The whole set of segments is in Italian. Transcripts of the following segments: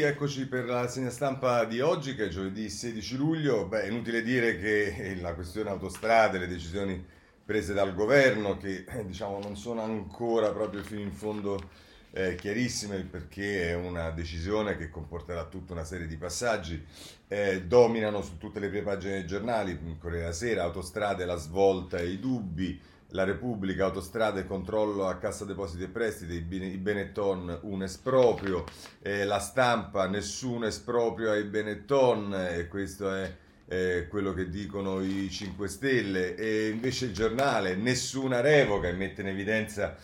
Eccoci per la segna stampa di oggi che è giovedì 16 luglio. Beh, è inutile dire che la questione autostrade, le decisioni prese dal governo che diciamo non sono ancora proprio fino in fondo eh, chiarissime perché è una decisione che comporterà tutta una serie di passaggi, eh, dominano su tutte le prime pagine dei giornali, Corriere della Sera, autostrade, la svolta e i dubbi, la Repubblica, autostrade, controllo a Cassa Depositi e Prestiti, i Benetton, un esproprio, eh, la stampa, nessun esproprio ai Benetton, e questo è eh, quello che dicono i 5 Stelle, e invece il giornale, nessuna revoca, e mette in evidenza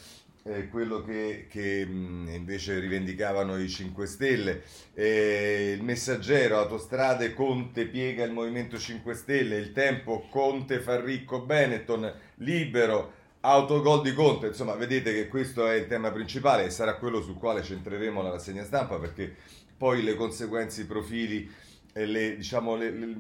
eh, quello che, che mh, invece rivendicavano i 5 Stelle. Eh, il messaggero, autostrade, Conte piega il Movimento 5 Stelle, il tempo, Conte fa ricco Benetton, libero, autogol di Conte. Insomma, vedete che questo è il tema principale e sarà quello sul quale centreremo la rassegna stampa perché poi le conseguenze, i profili le, diciamo, le, le,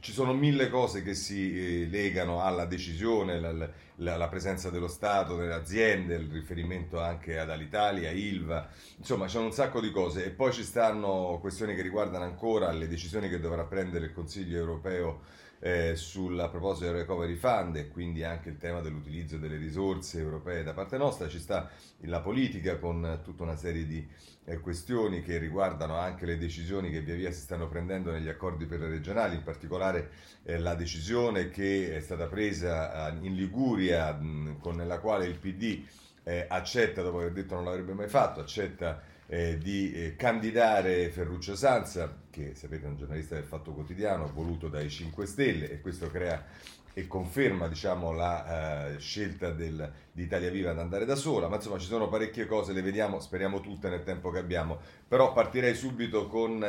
ci sono mille cose che si eh, legano alla decisione, la, la, la, presenza dello Stato nelle aziende, il riferimento anche ad Alitalia, Ilva, insomma c'è un sacco di cose. E poi ci stanno questioni che riguardano ancora le decisioni che dovrà prendere il Consiglio europeo eh, sulla proposito del recovery fund e quindi anche il tema dell'utilizzo delle risorse europee da parte nostra, ci sta la politica con tutta una serie di eh, questioni che riguardano anche le decisioni che via via si stanno prendendo negli accordi per le regionali, in particolare eh, la decisione che è stata presa eh, in Liguria mh, con la quale il PD eh, accetta, dopo aver detto non l'avrebbe mai fatto, accetta eh, di eh, candidare Ferruccio Sanza, che sapete è un giornalista del Fatto Quotidiano, voluto dai 5 Stelle e questo crea e conferma diciamo, la uh, scelta del, di Italia Viva ad andare da sola, ma insomma ci sono parecchie cose, le vediamo, speriamo tutte nel tempo che abbiamo, però partirei subito con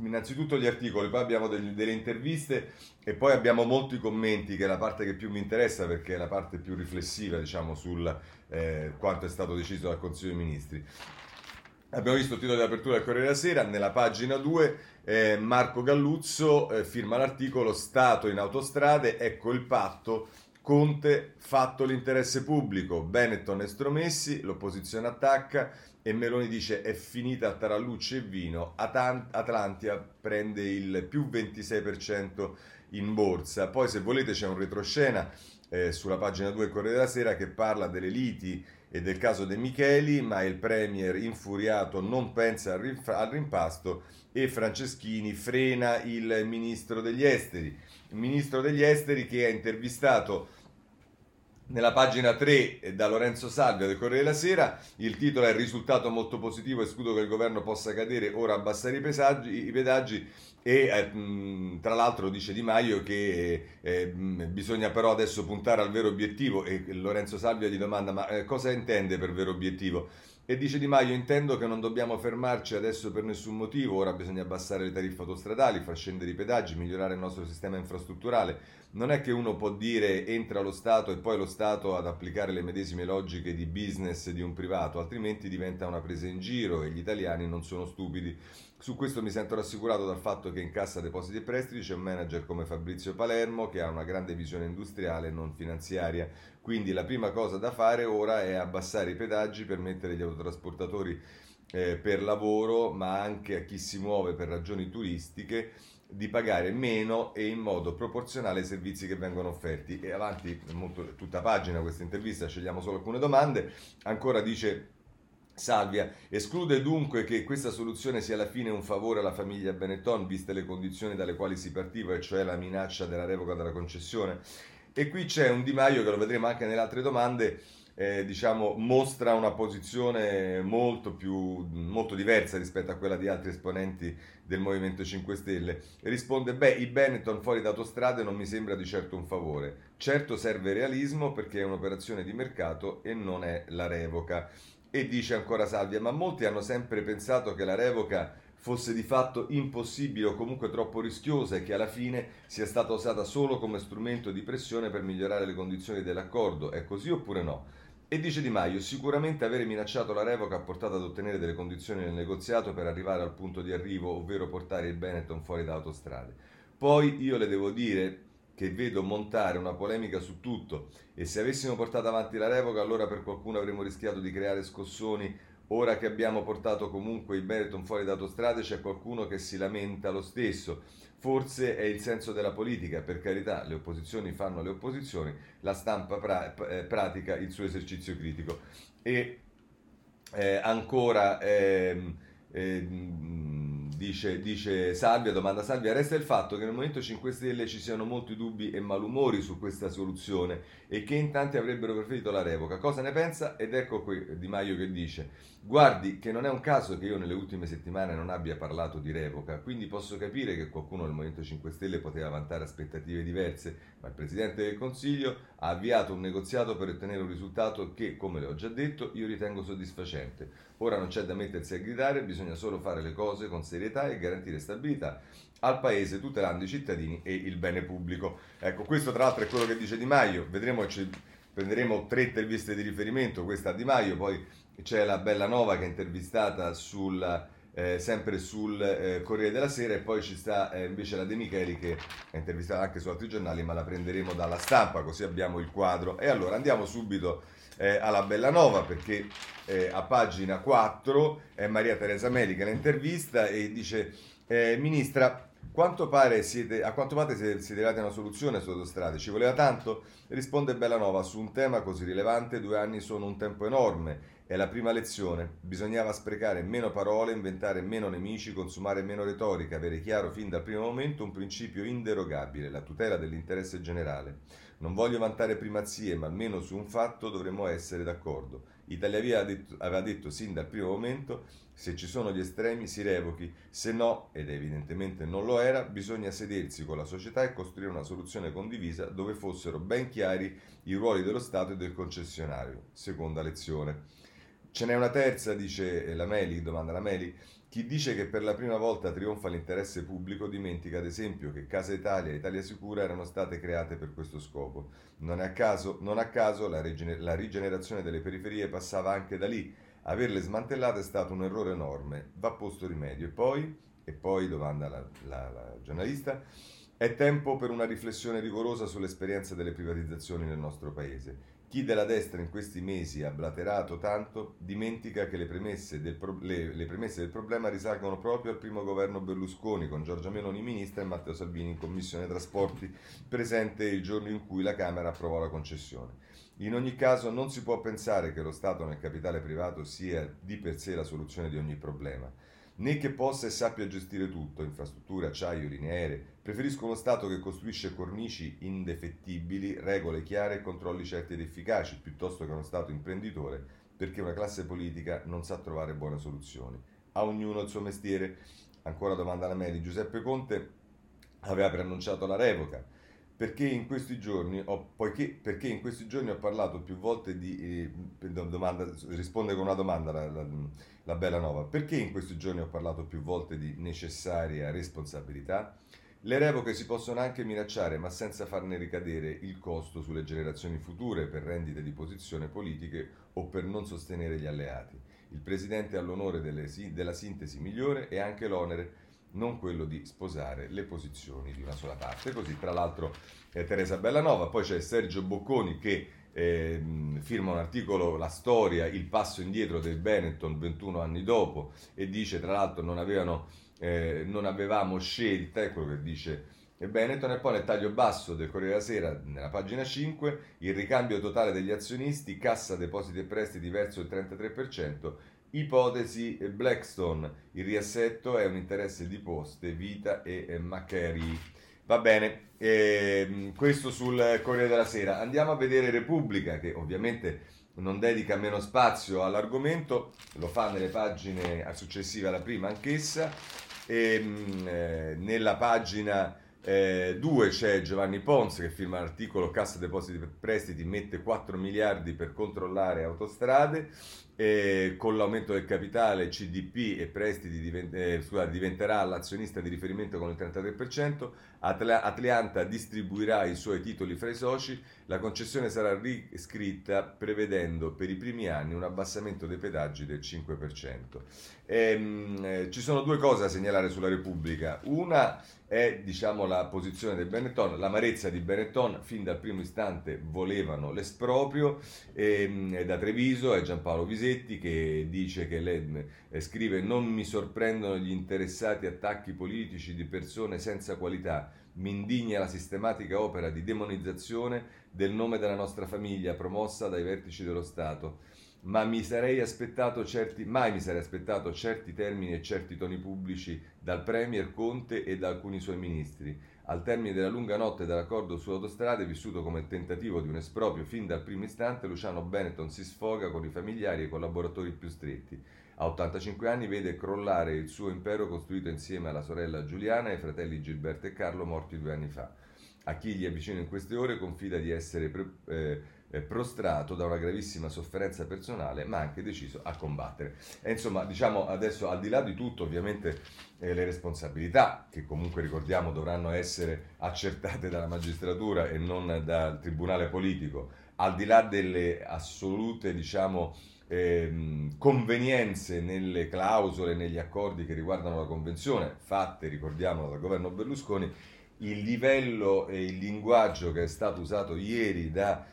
innanzitutto gli articoli, poi abbiamo degli, delle interviste e poi abbiamo molti commenti, che è la parte che più mi interessa perché è la parte più riflessiva diciamo, sul eh, quanto è stato deciso dal Consiglio dei Ministri. Abbiamo visto il titolo di apertura del Corriere della Sera, nella pagina 2 eh, Marco Galluzzo eh, firma l'articolo Stato in autostrade, ecco il patto, Conte fatto l'interesse pubblico, Benetton estromessi, l'opposizione attacca e Meloni dice è finita Tarallucci e Vino, Atlantia prende il più 26% in borsa. Poi se volete c'è un retroscena eh, sulla pagina 2 del Corriere della Sera che parla delle liti e del caso De Micheli, ma il Premier infuriato non pensa al, rinf- al rimpasto e Franceschini frena il Ministro degli Esteri. Il Ministro degli Esteri che ha intervistato nella pagina 3 da Lorenzo Salvia del Corriere della Sera, il titolo è risultato molto positivo, escludo che il governo possa cadere, ora abbassare i, pesaggi, i pedaggi e eh, tra l'altro dice Di Maio che eh, bisogna però adesso puntare al vero obiettivo e Lorenzo Salvia gli domanda ma eh, cosa intende per vero obiettivo? E dice Di Maio, intendo che non dobbiamo fermarci adesso per nessun motivo, ora bisogna abbassare le tariffe autostradali, far scendere i pedaggi, migliorare il nostro sistema infrastrutturale. Non è che uno può dire entra lo Stato e poi lo Stato ad applicare le medesime logiche di business di un privato, altrimenti diventa una presa in giro e gli italiani non sono stupidi. Su questo mi sento rassicurato dal fatto che in Cassa Depositi e Prestiti c'è un manager come Fabrizio Palermo che ha una grande visione industriale e non finanziaria. Quindi la prima cosa da fare ora è abbassare i pedaggi, permettere agli autotrasportatori eh, per lavoro, ma anche a chi si muove per ragioni turistiche, di pagare meno e in modo proporzionale ai servizi che vengono offerti. E avanti, molto, tutta pagina questa intervista, scegliamo solo alcune domande. Ancora dice Salvia esclude dunque che questa soluzione sia alla fine un favore alla famiglia Benetton, viste le condizioni dalle quali si partiva, e cioè la minaccia della revoca della concessione. E qui c'è un Di Maio che lo vedremo anche nelle altre domande. Eh, diciamo, mostra una posizione molto, più, molto diversa rispetto a quella di altri esponenti del Movimento 5 Stelle. risponde: Beh, i Benetton fuori da autostrade non mi sembra di certo un favore. Certo serve realismo perché è un'operazione di mercato e non è la revoca. E dice ancora Salvia: Ma molti hanno sempre pensato che la revoca fosse di fatto impossibile o comunque troppo rischiosa e che alla fine sia stata usata solo come strumento di pressione per migliorare le condizioni dell'accordo. È così oppure no? E dice Di Maio, sicuramente avere minacciato la revoca ha portato ad ottenere delle condizioni nel negoziato per arrivare al punto di arrivo, ovvero portare il Benetton fuori da autostrade. Poi io le devo dire che vedo montare una polemica su tutto e se avessimo portato avanti la revoca allora per qualcuno avremmo rischiato di creare scossoni Ora che abbiamo portato comunque i Benetton fuori da autostrade c'è qualcuno che si lamenta lo stesso. Forse è il senso della politica, per carità, le opposizioni fanno le opposizioni, la stampa pra- eh, pratica il suo esercizio critico. E eh, ancora... Ehm, eh, dice, dice Salvia, domanda Salvia, resta il fatto che nel Movimento 5 Stelle ci siano molti dubbi e malumori su questa soluzione e che in tanti avrebbero preferito la revoca. Cosa ne pensa? Ed ecco qui Di Maio che dice, guardi che non è un caso che io nelle ultime settimane non abbia parlato di revoca, quindi posso capire che qualcuno del Movimento 5 Stelle poteva vantare aspettative diverse, ma il Presidente del Consiglio ha avviato un negoziato per ottenere un risultato che, come le ho già detto, io ritengo soddisfacente. Ora non c'è da mettersi a gridare, bisogna solo fare le cose con serietà e garantire stabilità al Paese tutelando i cittadini e il bene pubblico. Ecco, questo tra l'altro è quello che dice Di Maio, vedremo, ci prenderemo tre interviste di riferimento, questa Di Maio, poi c'è la Bella Nova che è intervistata sul, eh, sempre sul eh, Corriere della Sera e poi ci sta eh, invece la De Micheli che è intervistata anche su altri giornali, ma la prenderemo dalla stampa, così abbiamo il quadro. E allora andiamo subito eh, alla Bellanova perché eh, a pagina 4 è Maria Teresa Meli che la e dice eh, Ministra, quanto pare siete, a quanto pare siete, siete arrivati a una soluzione sulle autostrade? Ci voleva tanto? Risponde Bellanova, su un tema così rilevante due anni sono un tempo enorme. È la prima lezione. Bisognava sprecare meno parole, inventare meno nemici, consumare meno retorica, avere chiaro fin dal primo momento un principio inderogabile, la tutela dell'interesse generale. Non voglio vantare primazie, ma almeno su un fatto dovremmo essere d'accordo. Italia Via aveva detto sin dal primo momento se ci sono gli estremi si revochi, se no, ed evidentemente non lo era, bisogna sedersi con la società e costruire una soluzione condivisa dove fossero ben chiari i ruoli dello Stato e del concessionario. Seconda lezione. Ce n'è una terza, dice la Meli, domanda la Meli, chi dice che per la prima volta trionfa l'interesse pubblico dimentica ad esempio che Casa Italia e Italia Sicura erano state create per questo scopo. Non, a caso, non a caso la, rigener- la rigenerazione delle periferie passava anche da lì. Averle smantellate è stato un errore enorme. Va posto rimedio. E poi, e poi domanda la, la, la giornalista, è tempo per una riflessione rigorosa sull'esperienza delle privatizzazioni nel nostro Paese. Chi della destra in questi mesi ha blaterato tanto dimentica che le premesse, del pro- le, le premesse, del problema risalgono proprio al primo governo Berlusconi, con Giorgia Meloni ministra e Matteo Salvini in commissione trasporti, presente il giorno in cui la Camera approvò la concessione. In ogni caso non si può pensare che lo Stato nel capitale privato sia di per sé la soluzione di ogni problema né che possa e sappia gestire tutto, infrastrutture, acciaio, linee aeree. Preferisco uno Stato che costruisce cornici indefettibili, regole chiare e controlli certi ed efficaci, piuttosto che uno Stato imprenditore, perché una classe politica non sa trovare buone soluzioni. A ognuno il suo mestiere. Ancora domanda alla Meli. Giuseppe Conte aveva preannunciato la revoca. Perché in questi giorni ho, poiché, perché in questi giorni ho parlato più volte di... Eh, domanda, risponde con una domanda la, la, la Bella Nova. Perché in questi giorni ho parlato più volte di necessaria responsabilità? Le revoche si possono anche minacciare, ma senza farne ricadere il costo sulle generazioni future per rendite di posizione politiche o per non sostenere gli alleati. Il Presidente ha l'onore delle, della sintesi migliore e anche l'onere non quello di sposare le posizioni di una sola parte. Così, tra l'altro, eh, Teresa Bellanova, poi c'è Sergio Bocconi che eh, firma un articolo, La storia, il passo indietro del Benetton 21 anni dopo, e dice, tra l'altro, non, avevano, eh, non avevamo scelta, è quello che dice Benetton, e poi nel taglio basso del Corriere della Sera, nella pagina 5, il ricambio totale degli azionisti, cassa depositi e prestiti verso il 33%, Ipotesi Blackstone, il riassetto è un interesse di Poste, Vita e Macquarie. Va bene, eh, questo sul Corriere della Sera. Andiamo a vedere Repubblica, che ovviamente non dedica meno spazio all'argomento, lo fa nelle pagine successive alla prima anch'essa. Ehm, eh, nella pagina 2 eh, c'è Giovanni Pons che firma l'articolo Cassa Depositi e Prestiti mette 4 miliardi per controllare autostrade eh, con l'aumento del capitale CDP e prestiti divent- eh, scusate, diventerà l'azionista di riferimento con il 33%, Atl- Atlianta distribuirà i suoi titoli fra i soci, la concessione sarà riscritta prevedendo per i primi anni un abbassamento dei pedaggi del 5%. Ehm, eh, ci sono due cose da segnalare sulla Repubblica. Una è diciamo, la posizione del Benetton, l'amarezza di Benetton, fin dal primo istante volevano l'esproprio ehm, da Treviso e Giampaolo Lorenzetti che dice che lei eh, scrive non mi sorprendono gli interessati attacchi politici di persone senza qualità, mi indigna la sistematica opera di demonizzazione del nome della nostra famiglia promossa dai vertici dello Stato ma mi sarei aspettato certi, mai mi sarei aspettato certi termini e certi toni pubblici dal Premier Conte e da alcuni suoi ministri. Al termine della lunga notte dell'accordo su autostrade, vissuto come tentativo di un esproprio fin dal primo istante, Luciano Benetton si sfoga con i familiari e i collaboratori più stretti. A 85 anni vede crollare il suo impero costruito insieme alla sorella Giuliana e ai fratelli Gilberto e Carlo morti due anni fa. A chi gli è vicino in queste ore confida di essere... Pre- eh, prostrato da una gravissima sofferenza personale, ma anche deciso a combattere. E insomma, diciamo adesso, al di là di tutto, ovviamente eh, le responsabilità, che comunque ricordiamo dovranno essere accertate dalla magistratura e non dal tribunale politico, al di là delle assolute, diciamo, ehm, convenienze nelle clausole, negli accordi che riguardano la convenzione, fatte, ricordiamolo, dal governo Berlusconi, il livello e il linguaggio che è stato usato ieri da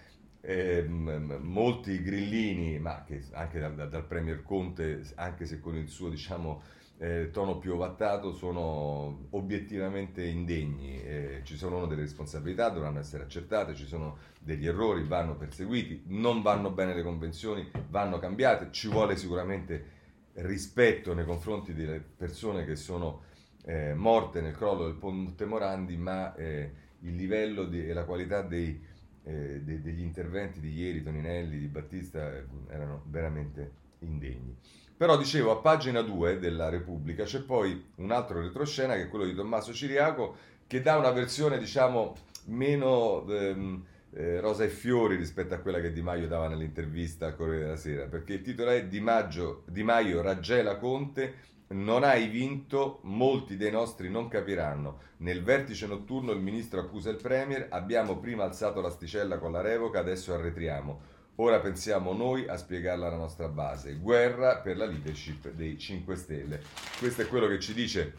eh, molti grillini, ma che anche dal, dal, Premier Conte, anche se con il suo diciamo, eh, tono più ovattato, sono obiettivamente indegni. Eh, ci sono delle responsabilità, dovranno essere accertate, ci sono degli errori, vanno perseguiti, non vanno bene le convenzioni, vanno cambiate, ci vuole sicuramente rispetto nei confronti delle persone che sono eh, morte nel crollo del Ponte Morandi, ma eh, il livello e la qualità dei eh, de- degli interventi di ieri, Toninelli, di Battista, eh, erano veramente indegni. Però dicevo, a pagina 2 della Repubblica c'è poi un altro retroscena che è quello di Tommaso Ciriaco, che dà una versione, diciamo, meno ehm, eh, rosa e fiori rispetto a quella che Di Maio dava nell'intervista al Corriere della Sera, perché il titolo è Di, Maggio, Di Maio raggela Conte non hai vinto, molti dei nostri non capiranno. Nel vertice notturno il ministro accusa il Premier, abbiamo prima alzato l'asticella con la revoca, adesso arretriamo. Ora pensiamo noi a spiegarla alla nostra base. Guerra per la leadership dei 5 Stelle. Questo è quello che ci dice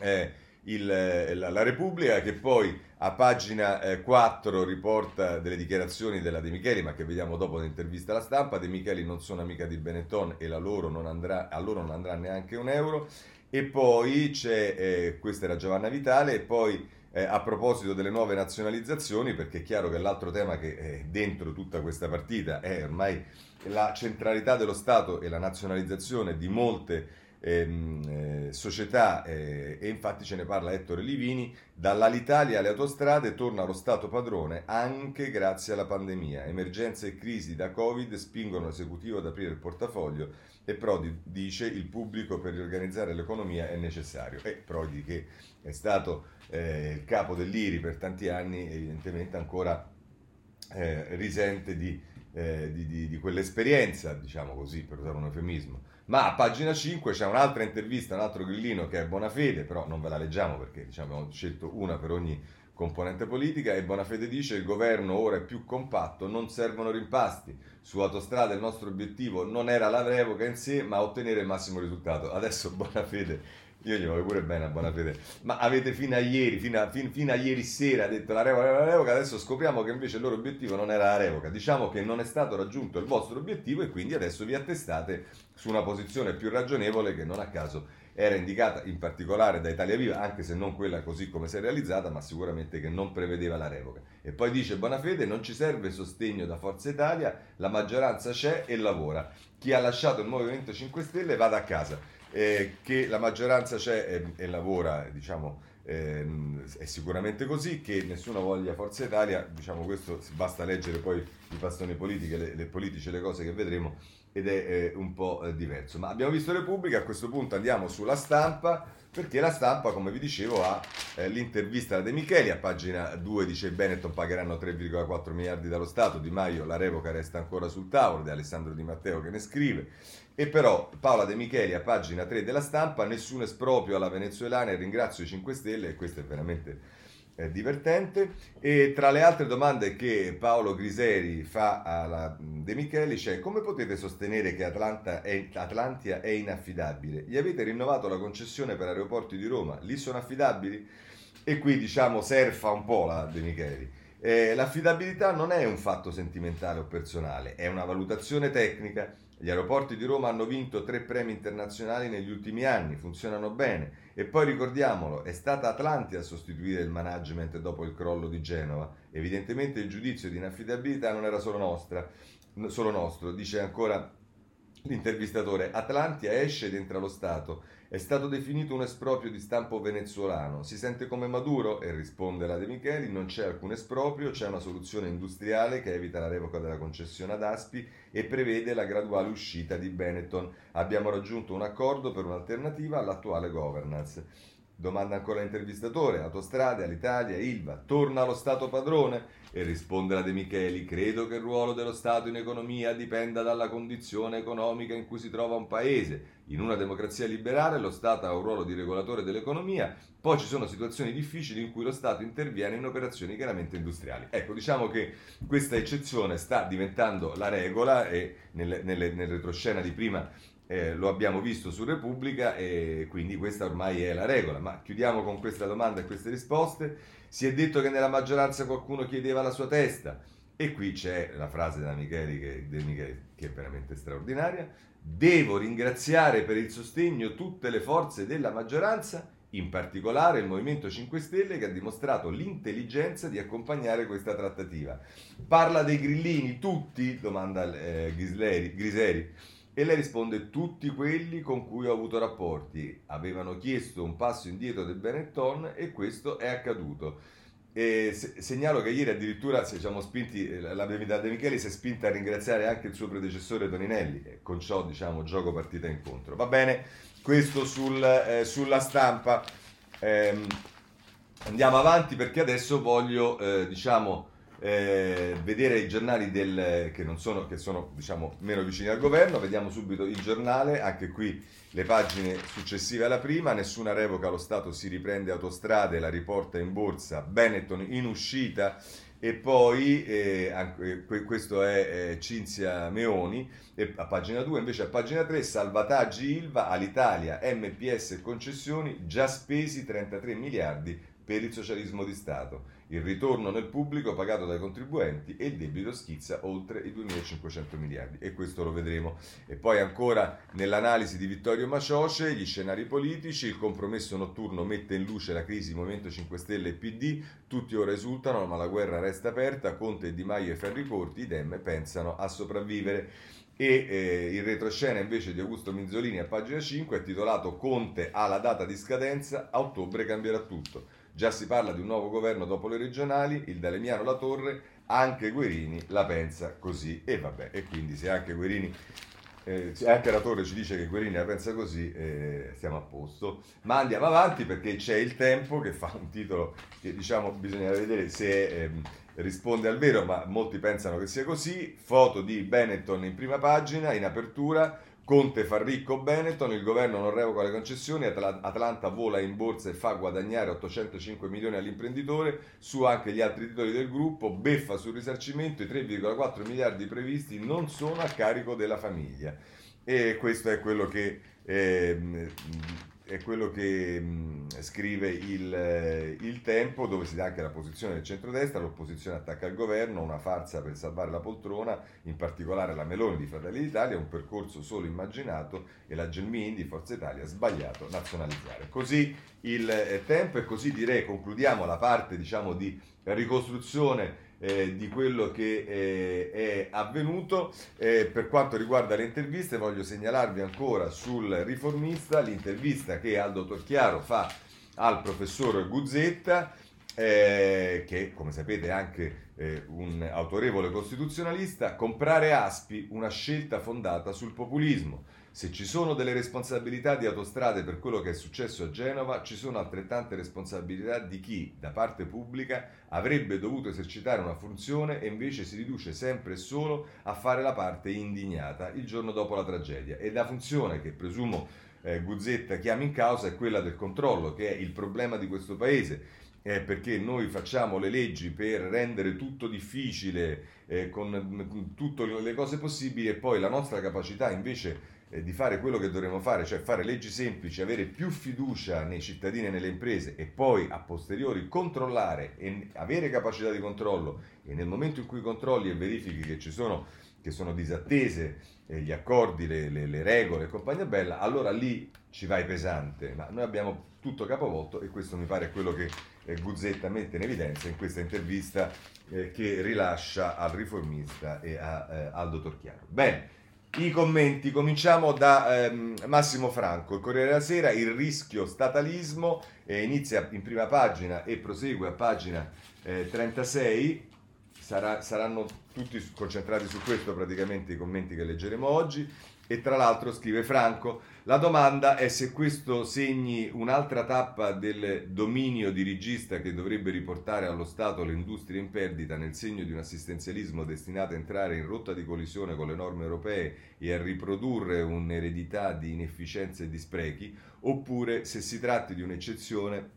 eh, il, la, la Repubblica, che poi a pagina eh, 4 riporta delle dichiarazioni della De Micheli, ma che vediamo dopo l'intervista alla stampa. De Micheli non sono amica di Benetton e loro andrà, a loro non andrà neanche un euro. E poi c'è, eh, questa era Giovanna Vitale, e poi eh, a proposito delle nuove nazionalizzazioni, perché è chiaro che l'altro tema che è dentro tutta questa partita è ormai la centralità dello Stato e la nazionalizzazione di molte ehm, eh, società eh, e infatti ce ne parla Ettore Livini, dall'Alitalia alle autostrade torna lo Stato padrone anche grazie alla pandemia. Emergenze e crisi da Covid spingono l'esecutivo ad aprire il portafoglio e Prodi dice il pubblico per riorganizzare l'economia è necessario. E Prodi che è stato eh, il capo dell'IRI per tanti anni evidentemente ancora eh, risente di, eh, di, di, di quell'esperienza, diciamo così, per usare un eufemismo. Ma a pagina 5 c'è un'altra intervista, un altro grillino che è Bonafede, però non ve la leggiamo perché diciamo, abbiamo scelto una per ogni componente politica e Bonafede dice il governo ora è più compatto, non servono rimpasti. Su autostrada il nostro obiettivo non era la revoca in sé, ma ottenere il massimo risultato. Adesso Bonafede io gli voglio pure bene a buona fede. Ma avete fino a ieri, fino a, fin, fino a ieri sera detto la revoca, la revoca, adesso scopriamo che invece il loro obiettivo non era la revoca. Diciamo che non è stato raggiunto il vostro obiettivo e quindi adesso vi attestate su una posizione più ragionevole che non a caso era indicata in particolare da Italia Viva, anche se non quella così come si è realizzata, ma sicuramente che non prevedeva la revoca. E poi dice Bonafede, non ci serve sostegno da Forza Italia, la maggioranza c'è e lavora. Chi ha lasciato il Movimento 5 Stelle vada a casa eh, che la maggioranza c'è e, e lavora, diciamo, eh, è sicuramente così, che nessuno voglia Forza Italia, diciamo questo basta leggere poi i pastoni politici, le, le politiche, le cose che vedremo ed è eh, un po' eh, diverso. Ma abbiamo visto Repubblica, a questo punto andiamo sulla stampa, perché la stampa, come vi dicevo, ha eh, l'intervista da De Micheli, a pagina 2 dice Benetton pagheranno 3,4 miliardi dallo Stato, Di Maio la revoca resta ancora sul tavolo, di Alessandro Di Matteo che ne scrive. E però Paola De Micheli a pagina 3 della stampa, nessun esproprio alla venezuelana e ringrazio i 5 Stelle e questo è veramente eh, divertente. E tra le altre domande che Paolo Griseri fa alla De Micheli c'è come potete sostenere che è, Atlantia è inaffidabile? Gli avete rinnovato la concessione per aeroporti di Roma, lì sono affidabili? E qui diciamo serfa un po' la De Micheli. Eh, l'affidabilità non è un fatto sentimentale o personale, è una valutazione tecnica Gli aeroporti di Roma hanno vinto tre premi internazionali negli ultimi anni, funzionano bene. E poi ricordiamolo, è stata Atlanti a sostituire il management dopo il crollo di Genova. Evidentemente il giudizio di inaffidabilità non era solo, nostra, solo nostro, dice ancora L'intervistatore Atlantia esce ed entra lo Stato. È stato definito un esproprio di stampo venezuelano. Si sente come Maduro? E risponde la De Micheli: non c'è alcun esproprio, c'è una soluzione industriale che evita la revoca della concessione ad Aspi e prevede la graduale uscita di Benetton. Abbiamo raggiunto un accordo per un'alternativa all'attuale governance. Domanda ancora l'intervistatore, autostrade, all'Italia, Ilva, torna allo Stato padrone? E risponde la De Micheli, credo che il ruolo dello Stato in economia dipenda dalla condizione economica in cui si trova un paese. In una democrazia liberale lo Stato ha un ruolo di regolatore dell'economia, poi ci sono situazioni difficili in cui lo Stato interviene in operazioni chiaramente industriali. Ecco, diciamo che questa eccezione sta diventando la regola e nel, nel, nel retroscena di prima eh, lo abbiamo visto su Repubblica e quindi questa ormai è la regola. Ma chiudiamo con questa domanda e queste risposte. Si è detto che nella maggioranza qualcuno chiedeva la sua testa e qui c'è la frase della Micheli che, Micheli, che è veramente straordinaria. Devo ringraziare per il sostegno tutte le forze della maggioranza in particolare il Movimento 5 Stelle che ha dimostrato l'intelligenza di accompagnare questa trattativa. Parla dei grillini, tutti? domanda eh, Grisleri, Griseri. E lei risponde tutti quelli con cui ho avuto rapporti. Avevano chiesto un passo indietro del Benetton e questo è accaduto. E se, segnalo che ieri addirittura siamo spinti, eh, la Brevità De Micheli si è spinta a ringraziare anche il suo predecessore Toninelli e con ciò diciamo gioco partita incontro. Va bene, questo sul, eh, sulla stampa. Eh, andiamo avanti perché adesso voglio eh, diciamo eh, vedere i giornali del, che, sono, che sono diciamo, meno vicini al governo. Vediamo subito il giornale, anche qui le pagine successive alla prima. Nessuna revoca, lo Stato si riprende autostrade, la riporta in borsa, Benetton in uscita. E poi, eh, anche, questo è eh, Cinzia Meoni, a pagina 2, invece a pagina 3, salvataggi Ilva all'Italia, MPS e concessioni, già spesi 33 miliardi per il socialismo di Stato il ritorno nel pubblico pagato dai contribuenti e il debito schizza oltre i 2.500 miliardi e questo lo vedremo. E poi ancora nell'analisi di Vittorio Macioce, gli scenari politici, il compromesso notturno mette in luce la crisi Movimento 5 Stelle e PD, tutti ora esultano ma la guerra resta aperta, Conte, Di Maio e Ferri Corti, i Dem pensano a sopravvivere e eh, il retroscena invece di Augusto Minzolini a pagina 5 è titolato Conte ha la data di scadenza, a ottobre cambierà tutto. Già si parla di un nuovo governo dopo le regionali, il Dalemiano La Torre, anche Guerini la pensa così. E vabbè, e quindi se anche Guerini eh, anche la Torre ci dice che Guerini la pensa così, eh, stiamo a posto. Ma andiamo avanti perché c'è il tempo che fa un titolo che diciamo bisogna vedere se eh, risponde al vero, ma molti pensano che sia così. Foto di Benetton in prima pagina, in apertura. Conte fa ricco Benetton, il governo non revoca le concessioni, Atlanta vola in borsa e fa guadagnare 805 milioni all'imprenditore, su anche gli altri titoli del gruppo, beffa sul risarcimento, i 3,4 miliardi previsti non sono a carico della famiglia. E questo è quello che eh, è quello che mh, scrive il, eh, il, Tempo, dove si dà anche la posizione del centrodestra, l'opposizione attacca il governo, una farsa per salvare la poltrona, in particolare la Meloni di Fratelli d'Italia, un percorso solo immaginato e la Gelmini di Forza Italia sbagliato nazionalizzare. Così il eh, Tempo e così direi concludiamo la parte diciamo di ricostruzione eh, di quello che eh, è avvenuto. Eh, per quanto riguarda le interviste, voglio segnalarvi ancora sul riformista l'intervista che Aldo Torchiaro fa al professor Guzzetta, eh, che come sapete è anche eh, un autorevole costituzionalista, comprare Aspi una scelta fondata sul populismo. Se ci sono delle responsabilità di autostrade per quello che è successo a Genova, ci sono altrettante responsabilità di chi, da parte pubblica, avrebbe dovuto esercitare una funzione e invece si riduce sempre e solo a fare la parte indignata il giorno dopo la tragedia. E la funzione che presumo eh, Guzzetta chiama in causa è quella del controllo, che è il problema di questo paese. Eh, perché noi facciamo le leggi per rendere tutto difficile, eh, con tutte le cose possibili, e poi la nostra capacità invece di fare quello che dovremmo fare, cioè fare leggi semplici, avere più fiducia nei cittadini e nelle imprese e poi a posteriori controllare e avere capacità di controllo e nel momento in cui controlli e verifichi che ci sono che sono disattese eh, gli accordi, le, le, le regole e compagnia bella, allora lì ci vai pesante. Ma noi abbiamo tutto capovolto e questo mi pare quello che eh, Guzzetta mette in evidenza in questa intervista eh, che rilascia al riformista e a eh, Aldo Torchiaro. Bene. I commenti, cominciamo da ehm, Massimo Franco, il Corriere della Sera, il rischio statalismo, eh, inizia in prima pagina e prosegue a pagina eh, 36, Sarà, saranno tutti concentrati su questo praticamente i commenti che leggeremo oggi. E tra l'altro scrive Franco, la domanda è se questo segni un'altra tappa del dominio dirigista che dovrebbe riportare allo Stato le industrie in perdita nel segno di un assistenzialismo destinato a entrare in rotta di collisione con le norme europee e a riprodurre un'eredità di inefficienze e di sprechi, oppure se si tratti di un'eccezione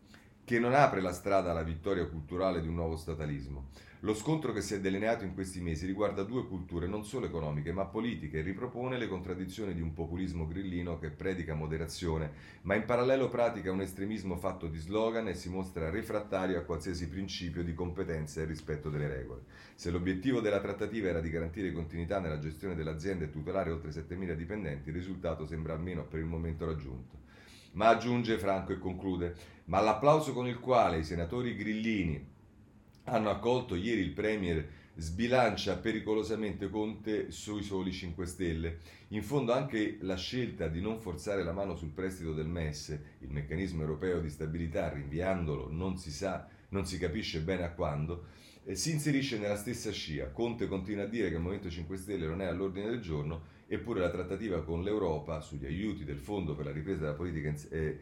che non apre la strada alla vittoria culturale di un nuovo statalismo. Lo scontro che si è delineato in questi mesi riguarda due culture non solo economiche ma politiche e ripropone le contraddizioni di un populismo grillino che predica moderazione, ma in parallelo pratica un estremismo fatto di slogan e si mostra refrattario a qualsiasi principio di competenza e rispetto delle regole. Se l'obiettivo della trattativa era di garantire continuità nella gestione dell'azienda e tutelare oltre 7.000 dipendenti, il risultato sembra almeno per il momento raggiunto. Ma aggiunge Franco e conclude, ma l'applauso con il quale i senatori grillini hanno accolto ieri il Premier sbilancia pericolosamente Conte sui soli 5 Stelle. In fondo anche la scelta di non forzare la mano sul prestito del MES, il meccanismo europeo di stabilità, rinviandolo non si sa, non si capisce bene a quando, eh, si inserisce nella stessa scia. Conte continua a dire che il Movimento 5 Stelle non è all'ordine del giorno Eppure la trattativa con l'Europa sugli aiuti del Fondo per la ripresa della politica eh,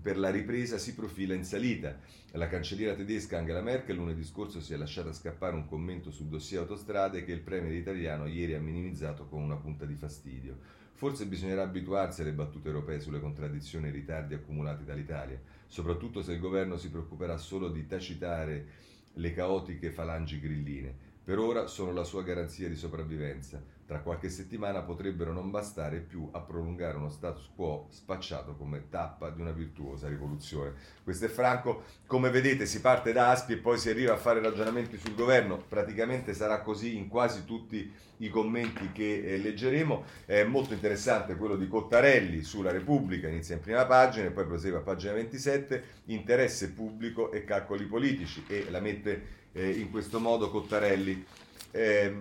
per la ripresa si profila in salita. La cancelliera tedesca Angela Merkel lunedì scorso si è lasciata scappare un commento sul dossier autostrade che il premier italiano ieri ha minimizzato con una punta di fastidio. Forse bisognerà abituarsi alle battute europee sulle contraddizioni e i ritardi accumulati dall'Italia, soprattutto se il governo si preoccuperà solo di tacitare le caotiche falangi grilline. Per ora sono la sua garanzia di sopravvivenza. Tra qualche settimana potrebbero non bastare più a prolungare uno status quo spacciato come tappa di una virtuosa rivoluzione. Questo è Franco, come vedete si parte da Aspi e poi si arriva a fare ragionamenti sul governo, praticamente sarà così in quasi tutti i commenti che eh, leggeremo. È molto interessante quello di Cottarelli sulla Repubblica, inizia in prima pagina e poi prosegue a pagina 27, interesse pubblico e calcoli politici e la mette eh, in questo modo Cottarelli. Eh,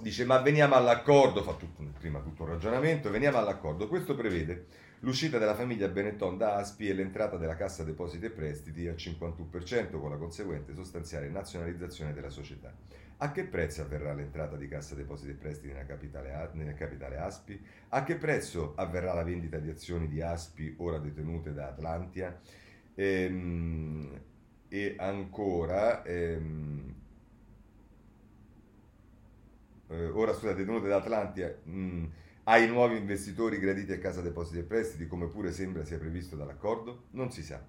dice ma veniamo all'accordo, fa tutto, prima tutto un ragionamento, veniamo all'accordo. Questo prevede l'uscita della famiglia Benetton da Aspi e l'entrata della Cassa Depositi e Prestiti al 51% con la conseguente sostanziale nazionalizzazione della società. A che prezzo avverrà l'entrata di Cassa Depositi e Prestiti nella capitale, nella capitale Aspi? A che prezzo avverrà la vendita di azioni di Aspi ora detenute da Atlantia? Ehm, e ancora... Ehm, eh, ora scusate, detenute da Atlantia, mh, ai nuovi investitori graditi a Casa Depositi e Prestiti, come pure sembra sia previsto dall'accordo? Non si sa.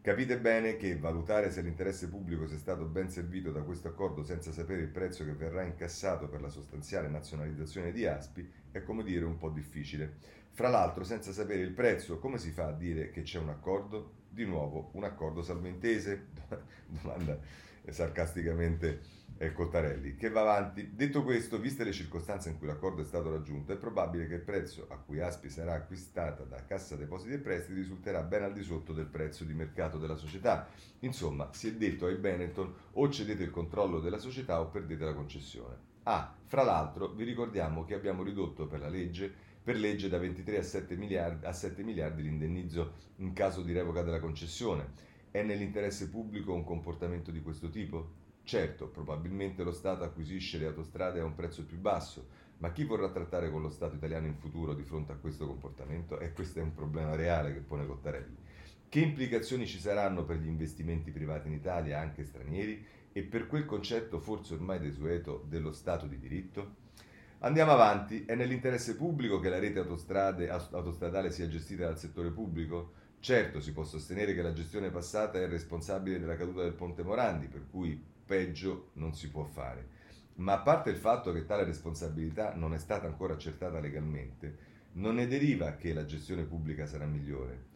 Capite bene che valutare se l'interesse pubblico sia stato ben servito da questo accordo senza sapere il prezzo che verrà incassato per la sostanziale nazionalizzazione di Aspi è come dire un po' difficile. Fra l'altro, senza sapere il prezzo, come si fa a dire che c'è un accordo? Di nuovo, un accordo salventese? Domanda sarcasticamente eh, Cottarelli, che va avanti. Detto questo, viste le circostanze in cui l'accordo è stato raggiunto, è probabile che il prezzo a cui Aspi sarà acquistata da Cassa Depositi e Prestiti risulterà ben al di sotto del prezzo di mercato della società. Insomma, si è detto ai Benetton o cedete il controllo della società o perdete la concessione. Ah, fra l'altro, vi ricordiamo che abbiamo ridotto per la legge per legge da 23 a 7 miliardi, a 7 miliardi l'indennizzo in caso di revoca della concessione. È nell'interesse pubblico un comportamento di questo tipo? Certo, probabilmente lo Stato acquisisce le autostrade a un prezzo più basso, ma chi vorrà trattare con lo Stato italiano in futuro di fronte a questo comportamento? E questo è un problema reale che pone Cottarelli. Che implicazioni ci saranno per gli investimenti privati in Italia, anche stranieri, e per quel concetto forse ormai desueto dello Stato di diritto? Andiamo avanti, è nell'interesse pubblico che la rete autostradale sia gestita dal settore pubblico? Certo, si può sostenere che la gestione passata è responsabile della caduta del ponte Morandi, per cui peggio non si può fare. Ma a parte il fatto che tale responsabilità non è stata ancora accertata legalmente, non ne deriva che la gestione pubblica sarà migliore.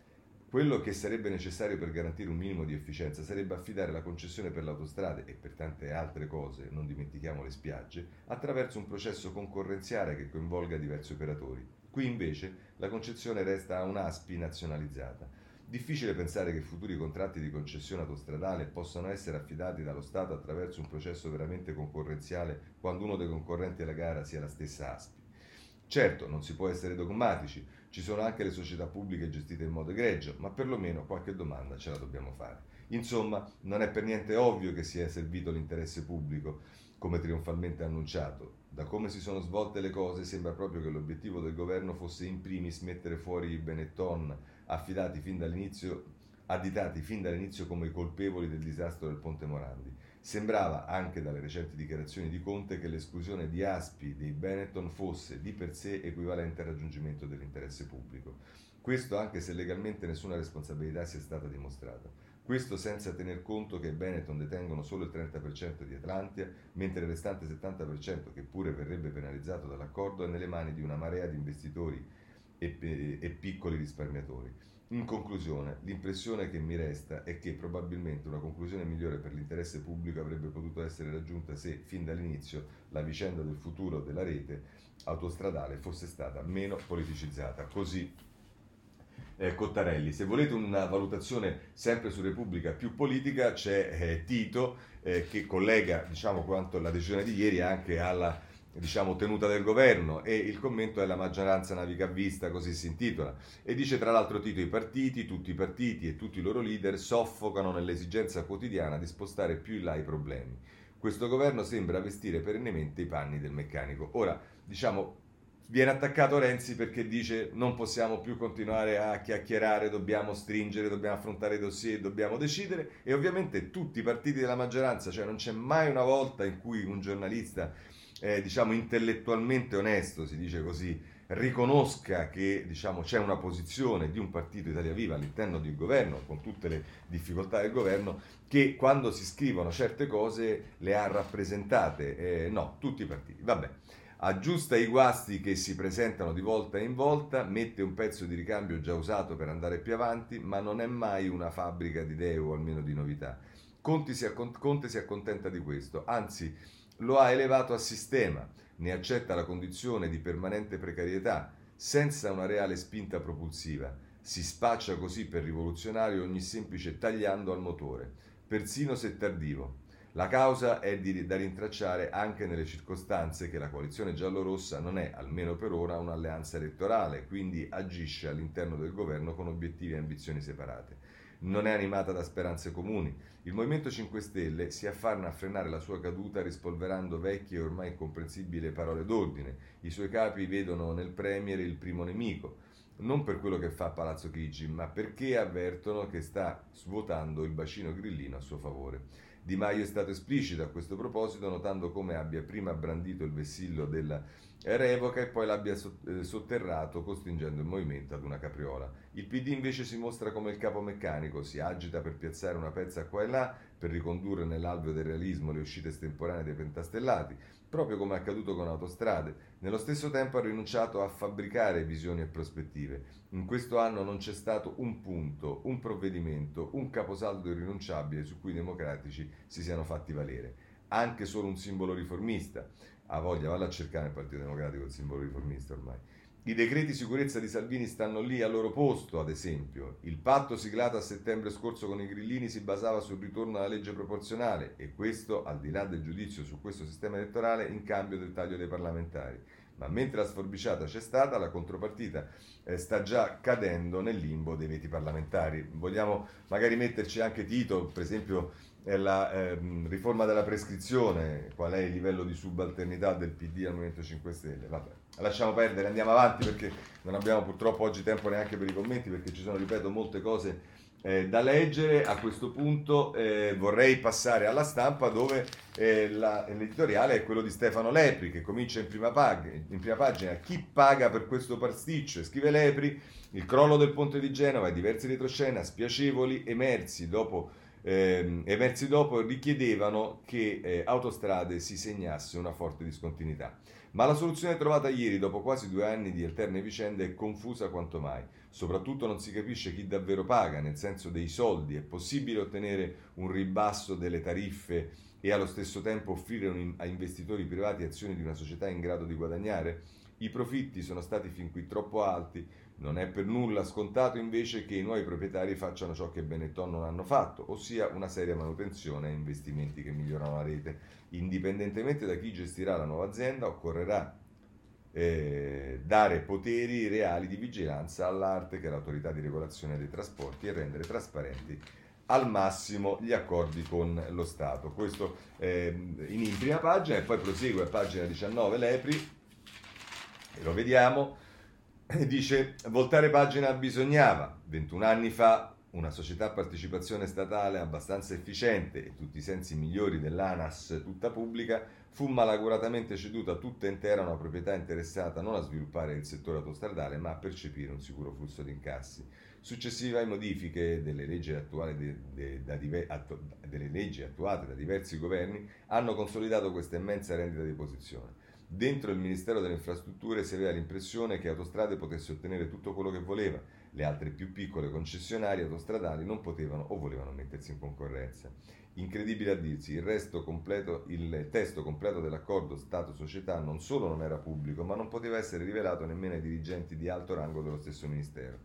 Quello che sarebbe necessario per garantire un minimo di efficienza sarebbe affidare la concessione per le autostrade e per tante altre cose, non dimentichiamo le spiagge, attraverso un processo concorrenziale che coinvolga diversi operatori. Qui invece la concessione resta a un'ASPI nazionalizzata. Difficile pensare che futuri contratti di concessione autostradale possano essere affidati dallo Stato attraverso un processo veramente concorrenziale quando uno dei concorrenti alla gara sia la stessa ASPI. Certo, non si può essere dogmatici, ci sono anche le società pubbliche gestite in modo egregio, ma perlomeno qualche domanda ce la dobbiamo fare. Insomma, non è per niente ovvio che sia servito l'interesse pubblico, come trionfalmente annunciato. Da come si sono svolte le cose sembra proprio che l'obiettivo del governo fosse in primis mettere fuori i Benetton, affidati fin dall'inizio, additati fin dall'inizio come i colpevoli del disastro del Ponte Morandi. Sembrava, anche dalle recenti dichiarazioni di Conte, che l'esclusione di Aspi dei Benetton fosse di per sé equivalente al raggiungimento dell'interesse pubblico. Questo anche se legalmente nessuna responsabilità sia stata dimostrata. Questo senza tener conto che i Benetton detengono solo il 30% di Atlantia, mentre il restante 70%, che pure verrebbe penalizzato dall'accordo, è nelle mani di una marea di investitori e, e piccoli risparmiatori. In conclusione, l'impressione che mi resta è che probabilmente una conclusione migliore per l'interesse pubblico avrebbe potuto essere raggiunta se, fin dall'inizio, la vicenda del futuro della rete autostradale fosse stata meno politicizzata. Così eh, Cottarelli. Se volete una valutazione sempre su Repubblica più politica, c'è eh, Tito eh, che collega diciamo, quanto la decisione di ieri anche alla diciamo, tenuta del governo e il commento è la maggioranza naviga a vista, così si intitola. E dice tra l'altro Tito i partiti, tutti i partiti e tutti i loro leader soffocano nell'esigenza quotidiana di spostare più in là i problemi. Questo governo sembra vestire perennemente i panni del meccanico. Ora, diciamo, viene attaccato Renzi perché dice non possiamo più continuare a chiacchierare, dobbiamo stringere, dobbiamo affrontare i dossier, dobbiamo decidere e ovviamente tutti i partiti della maggioranza, cioè non c'è mai una volta in cui un giornalista eh, diciamo intellettualmente onesto, si dice così, riconosca che diciamo, c'è una posizione di un partito Italia Viva all'interno del governo, con tutte le difficoltà del governo, che quando si scrivono certe cose le ha rappresentate. Eh, no, tutti i partiti. Vabbè. Aggiusta i guasti che si presentano di volta in volta, mette un pezzo di ricambio già usato per andare più avanti, ma non è mai una fabbrica di idee o almeno di novità. Conte si accontenta di questo, anzi lo ha elevato a sistema, ne accetta la condizione di permanente precarietà, senza una reale spinta propulsiva. Si spaccia così per rivoluzionario ogni semplice tagliando al motore, persino se tardivo. La causa è di, da rintracciare anche nelle circostanze che la coalizione giallorossa non è, almeno per ora, un'alleanza elettorale, quindi agisce all'interno del governo con obiettivi e ambizioni separate non è animata da speranze comuni. Il Movimento 5 Stelle si affanna a frenare la sua caduta rispolverando vecchie e ormai incomprensibili parole d'ordine. I suoi capi vedono nel Premier il primo nemico, non per quello che fa Palazzo Chigi, ma perché avvertono che sta svuotando il bacino grillino a suo favore. Di Maio è stato esplicito a questo proposito, notando come abbia prima brandito il vessillo della revoca e poi l'abbia eh, sotterrato costringendo il movimento ad una capriola. Il PD invece si mostra come il capo meccanico, si agita per piazzare una pezza qua e là, per ricondurre nell'alveo del realismo le uscite estemporanee dei pentastellati, proprio come è accaduto con Autostrade. Nello stesso tempo ha rinunciato a fabbricare visioni e prospettive. In questo anno non c'è stato un punto, un provvedimento, un caposaldo irrinunciabile su cui i democratici si siano fatti valere. Anche solo un simbolo riformista ha voglia, valla a cercare il Partito Democratico il simbolo riformista ormai. I decreti sicurezza di Salvini stanno lì al loro posto, ad esempio. Il patto siglato a settembre scorso con i grillini si basava sul ritorno alla legge proporzionale e questo, al di là del giudizio su questo sistema elettorale, in cambio del taglio dei parlamentari. Ma mentre la sforbiciata c'è stata, la contropartita eh, sta già cadendo nel limbo dei veti parlamentari. Vogliamo magari metterci anche Tito, per esempio la eh, riforma della prescrizione, qual è il livello di subalternità del PD al Movimento 5 Stelle. Vabbè, lasciamo perdere, andiamo avanti perché non abbiamo purtroppo oggi tempo neanche per i commenti perché ci sono, ripeto, molte cose eh, da leggere. A questo punto eh, vorrei passare alla stampa dove eh, la, l'editoriale è quello di Stefano Lepri che comincia in prima, pag- in prima pagina. Chi paga per questo pasticcio? Scrive Lepri, il crollo del ponte di Genova e diversi retroscena spiacevoli emersi dopo eh, emersi dopo richiedevano che eh, Autostrade si segnasse una forte discontinuità. Ma la soluzione trovata ieri, dopo quasi due anni di alterne vicende, è confusa quanto mai. Soprattutto non si capisce chi davvero paga, nel senso dei soldi. È possibile ottenere un ribasso delle tariffe e allo stesso tempo offrire un, a investitori privati azioni di una società in grado di guadagnare? I profitti sono stati fin qui troppo alti, non è per nulla scontato invece che i nuovi proprietari facciano ciò che Benetton non hanno fatto, ossia una seria manutenzione e investimenti che migliorano la rete. Indipendentemente da chi gestirà la nuova azienda, occorrerà eh, dare poteri reali di vigilanza all'arte, che è l'autorità di regolazione dei trasporti, e rendere trasparenti al massimo gli accordi con lo Stato. Questo eh, in prima pagina e poi prosegue a pagina 19 l'EPRI, e lo vediamo dice voltare pagina bisognava. 21 anni fa una società a partecipazione statale abbastanza efficiente e tutti i sensi migliori dell'ANAS tutta pubblica fu malaguratamente ceduta tutta intera a una proprietà interessata non a sviluppare il settore autostradale ma a percepire un sicuro flusso di incassi. Successive modifiche delle leggi, de, de, da diver, attu, delle leggi attuate da diversi governi hanno consolidato questa immensa rendita di posizione. Dentro il Ministero delle Infrastrutture si aveva l'impressione che Autostrade potesse ottenere tutto quello che voleva, le altre più piccole concessionarie autostradali non potevano o volevano mettersi in concorrenza. Incredibile a dirsi, il, completo, il testo completo dell'accordo Stato-società non solo non era pubblico, ma non poteva essere rivelato nemmeno ai dirigenti di alto rango dello stesso Ministero.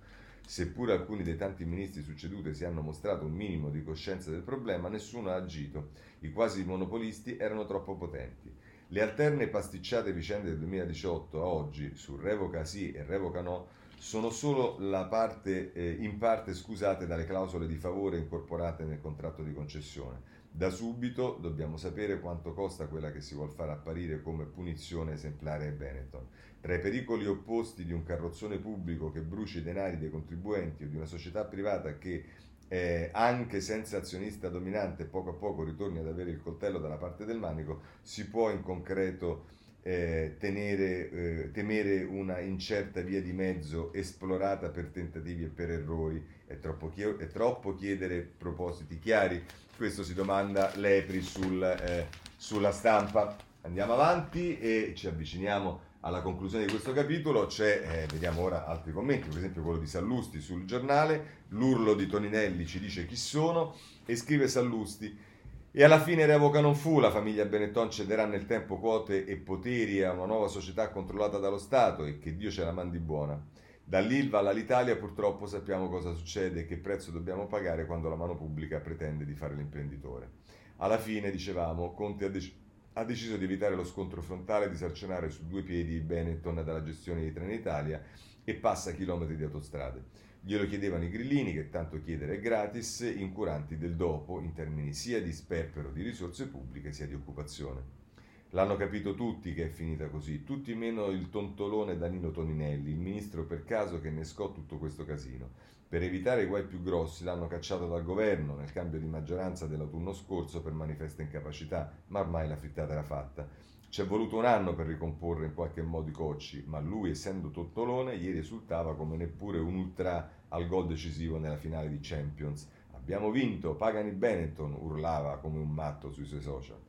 Seppure alcuni dei tanti ministri succeduti si hanno mostrato un minimo di coscienza del problema, nessuno ha agito. I quasi monopolisti erano troppo potenti. Le alterne pasticciate vicende del 2018 a oggi su revoca sì e revoca no sono solo parte, eh, in parte scusate dalle clausole di favore incorporate nel contratto di concessione. Da subito dobbiamo sapere quanto costa quella che si vuol far apparire come punizione esemplare ai Benetton. Tra i pericoli opposti di un carrozzone pubblico che bruci i denari dei contribuenti o di una società privata che eh, anche senza azionista dominante poco a poco ritorni ad avere il coltello dalla parte del manico, si può in concreto eh, tenere, eh, temere una incerta via di mezzo esplorata per tentativi e per errori. È troppo, chi- è troppo chiedere propositi chiari? Questo si domanda l'EPRI sul, eh, sulla stampa. Andiamo avanti e ci avviciniamo alla conclusione di questo capitolo c'è, eh, vediamo ora altri commenti, per esempio quello di Sallusti sul giornale, l'urlo di Toninelli ci dice chi sono e scrive Sallusti. E alla fine revoca non fu, la famiglia Benetton cederà nel tempo quote e poteri a una nuova società controllata dallo Stato e che Dio ce la mandi buona. Dall'Ilva all'Italia purtroppo sappiamo cosa succede e che prezzo dobbiamo pagare quando la mano pubblica pretende di fare l'imprenditore. Alla fine, dicevamo, Conte ha deciso ha deciso di evitare lo scontro frontale e di sarcinare su due piedi Benetton dalla gestione di Trenitalia e passa chilometri di autostrade. Glielo chiedevano i grillini, che tanto chiedere è gratis, incuranti del dopo in termini sia di sperpero di risorse pubbliche sia di occupazione. L'hanno capito tutti che è finita così, tutti meno il tontolone Danilo Toninelli, il ministro per caso che nescò tutto questo casino. Per evitare i guai più grossi l'hanno cacciato dal governo nel cambio di maggioranza dell'autunno scorso per manifesta incapacità, ma ormai la frittata era fatta. Ci è voluto un anno per ricomporre in qualche modo i cocci, ma lui, essendo tottolone, ieri esultava come neppure un ultra al gol decisivo nella finale di Champions. Abbiamo vinto, pagano i Benetton, urlava come un matto sui suoi social.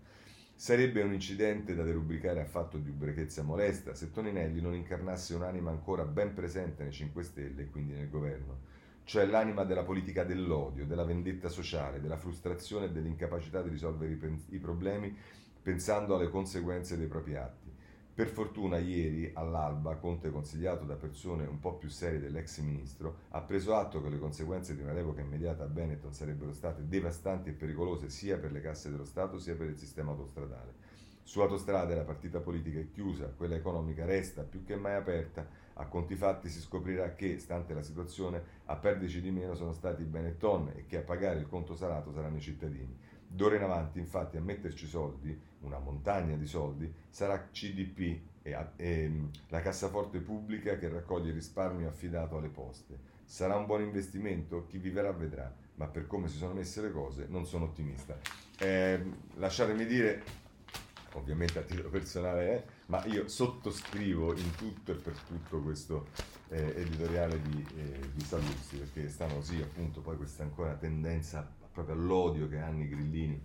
Sarebbe un incidente da derubricare a fatto di ubriachezza molesta se Toninelli non incarnasse un'anima ancora ben presente nei 5 Stelle e quindi nel governo, cioè l'anima della politica dell'odio, della vendetta sociale, della frustrazione e dell'incapacità di risolvere i, pen- i problemi pensando alle conseguenze dei propri atti. Per fortuna ieri all'alba Conte, consigliato da persone un po' più serie dell'ex ministro, ha preso atto che le conseguenze di una revoca immediata a Benetton sarebbero state devastanti e pericolose sia per le casse dello Stato sia per il sistema autostradale. Su autostrade la partita politica è chiusa, quella economica resta più che mai aperta. A conti fatti si scoprirà che, stante la situazione, a perderci di meno sono stati i Benetton e che a pagare il conto salato saranno i cittadini. D'ora in avanti, infatti, a metterci soldi, una montagna di soldi, sarà CDP e, e, la cassaforte pubblica che raccoglie risparmio affidato alle poste. Sarà un buon investimento? Chi vivrà vedrà, ma per come si sono messe le cose non sono ottimista. Eh, lasciatemi dire, ovviamente a titolo personale, eh, ma io sottoscrivo in tutto e per tutto questo eh, editoriale di, eh, di Saluzzi, perché stanno così appunto poi questa ancora tendenza proprio all'odio che hanno i grillini.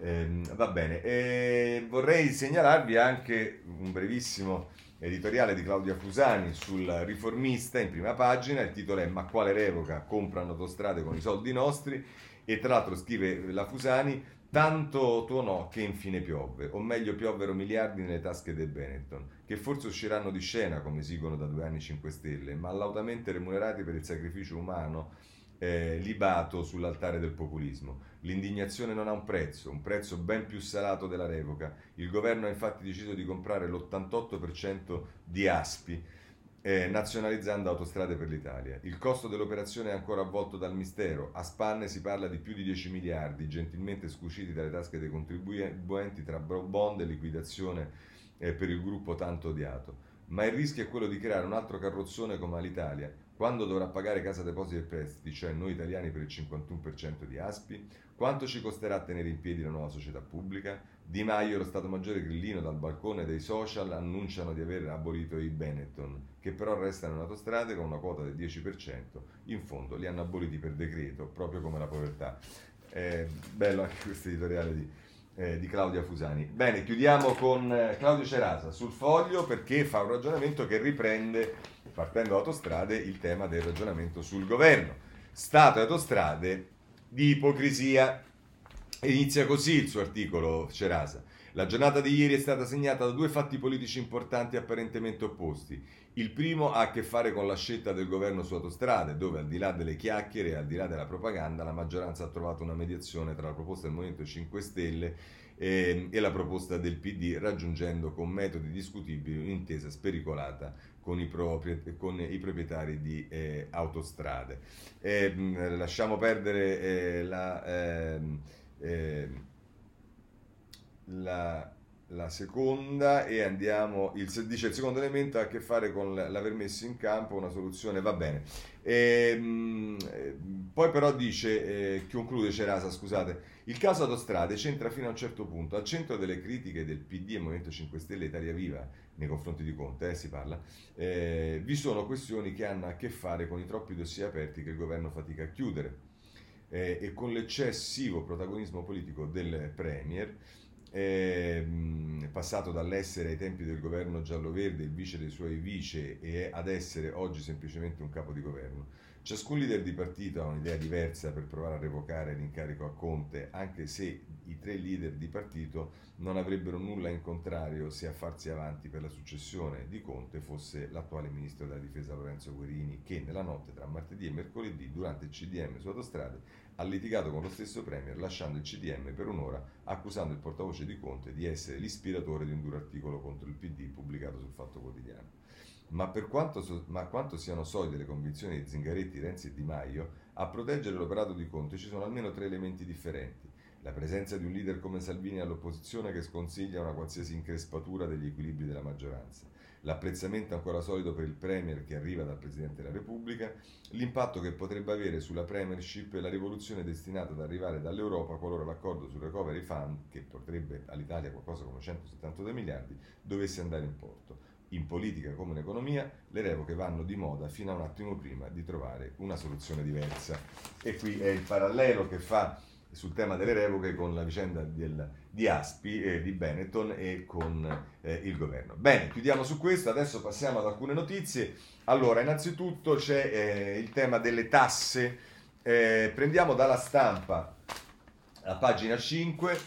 Eh, va bene, e vorrei segnalarvi anche un brevissimo editoriale di Claudia Fusani sul riformista in prima pagina, il titolo è Ma quale revoca? Comprano autostrade con i soldi nostri e tra l'altro scrive la Fusani Tanto tuonò che infine piovve, o meglio piovvero miliardi nelle tasche dei Benetton, che forse usciranno di scena come esigono da due anni 5 Stelle, ma lautamente remunerati per il sacrificio umano eh, libato sull'altare del populismo. L'indignazione non ha un prezzo, un prezzo ben più salato della revoca. Il governo ha infatti deciso di comprare l'88% di Aspi eh, nazionalizzando autostrade per l'Italia. Il costo dell'operazione è ancora avvolto dal mistero. A spanne si parla di più di 10 miliardi, gentilmente scuciti dalle tasche dei contribuenti tra bond e liquidazione eh, per il gruppo tanto odiato. Ma il rischio è quello di creare un altro carrozzone come l'Italia, quando dovrà pagare Casa Depositi e Prestiti, cioè noi italiani per il 51% di Aspi? Quanto ci costerà tenere in piedi la nuova società pubblica? Di Maio e lo Stato Maggiore Grillino dal balcone dei social annunciano di aver abolito i Benetton, che però restano in autostrade con una quota del 10%. In fondo li hanno aboliti per decreto, proprio come la povertà. È bello anche questo editoriale di, eh, di Claudia Fusani. Bene, chiudiamo con eh, Claudio Cerasa sul foglio perché fa un ragionamento che riprende partendo da autostrade, il tema del ragionamento sul governo. Stato e autostrade di ipocrisia. inizia così il suo articolo, Cerasa. La giornata di ieri è stata segnata da due fatti politici importanti apparentemente opposti. Il primo ha a che fare con la scelta del governo su autostrade, dove al di là delle chiacchiere e al di là della propaganda, la maggioranza ha trovato una mediazione tra la proposta del Movimento 5 Stelle e, e la proposta del PD, raggiungendo con metodi discutibili un'intesa spericolata con i, propri, con i proprietari di eh, autostrade. Eh, lasciamo perdere eh, la, ehm, ehm, la, la, seconda e andiamo, il, dice il secondo elemento ha a che fare con l'aver messo in campo una soluzione, va bene. Ehm, poi però dice, eh, conclude Cerasa, scusate, il caso autostrade c'entra fino a un certo punto, al centro delle critiche del PD e Movimento 5 Stelle Italia Viva nei confronti di Conte, eh, si parla, eh, vi sono questioni che hanno a che fare con i troppi dossier aperti che il governo fatica a chiudere eh, e con l'eccessivo protagonismo politico del Premier, eh, passato dall'essere ai tempi del governo giallo-verde il vice dei suoi vice e ad essere oggi semplicemente un capo di governo. Ciascun leader di partito ha un'idea diversa per provare a revocare l'incarico a Conte, anche se i tre leader di partito non avrebbero nulla in contrario se a farsi avanti per la successione di Conte fosse l'attuale ministro della difesa Lorenzo Guerini, che nella notte tra martedì e mercoledì, durante il CDM su autostrade, ha litigato con lo stesso Premier lasciando il CDM per un'ora, accusando il portavoce di Conte di essere l'ispiratore di un duro articolo contro il PD pubblicato sul Fatto Quotidiano. Ma per quanto, ma quanto siano solide le convinzioni di Zingaretti, Renzi e Di Maio, a proteggere l'operato di Conte ci sono almeno tre elementi differenti. La presenza di un leader come Salvini all'opposizione che sconsiglia una qualsiasi increspatura degli equilibri della maggioranza l'apprezzamento ancora solido per il Premier che arriva dal Presidente della Repubblica, l'impatto che potrebbe avere sulla Premiership la rivoluzione destinata ad arrivare dall'Europa qualora l'accordo sul Recovery Fund, che porterebbe all'Italia qualcosa come 172 miliardi, dovesse andare in porto. In politica come in economia le revoche vanno di moda fino a un attimo prima di trovare una soluzione diversa. E qui è il parallelo che fa sul tema delle revoche con la vicenda del, di Aspi, eh, di Benetton e con eh, il governo. Bene, chiudiamo su questo, adesso passiamo ad alcune notizie. Allora, innanzitutto c'è eh, il tema delle tasse. Eh, prendiamo dalla stampa la pagina 5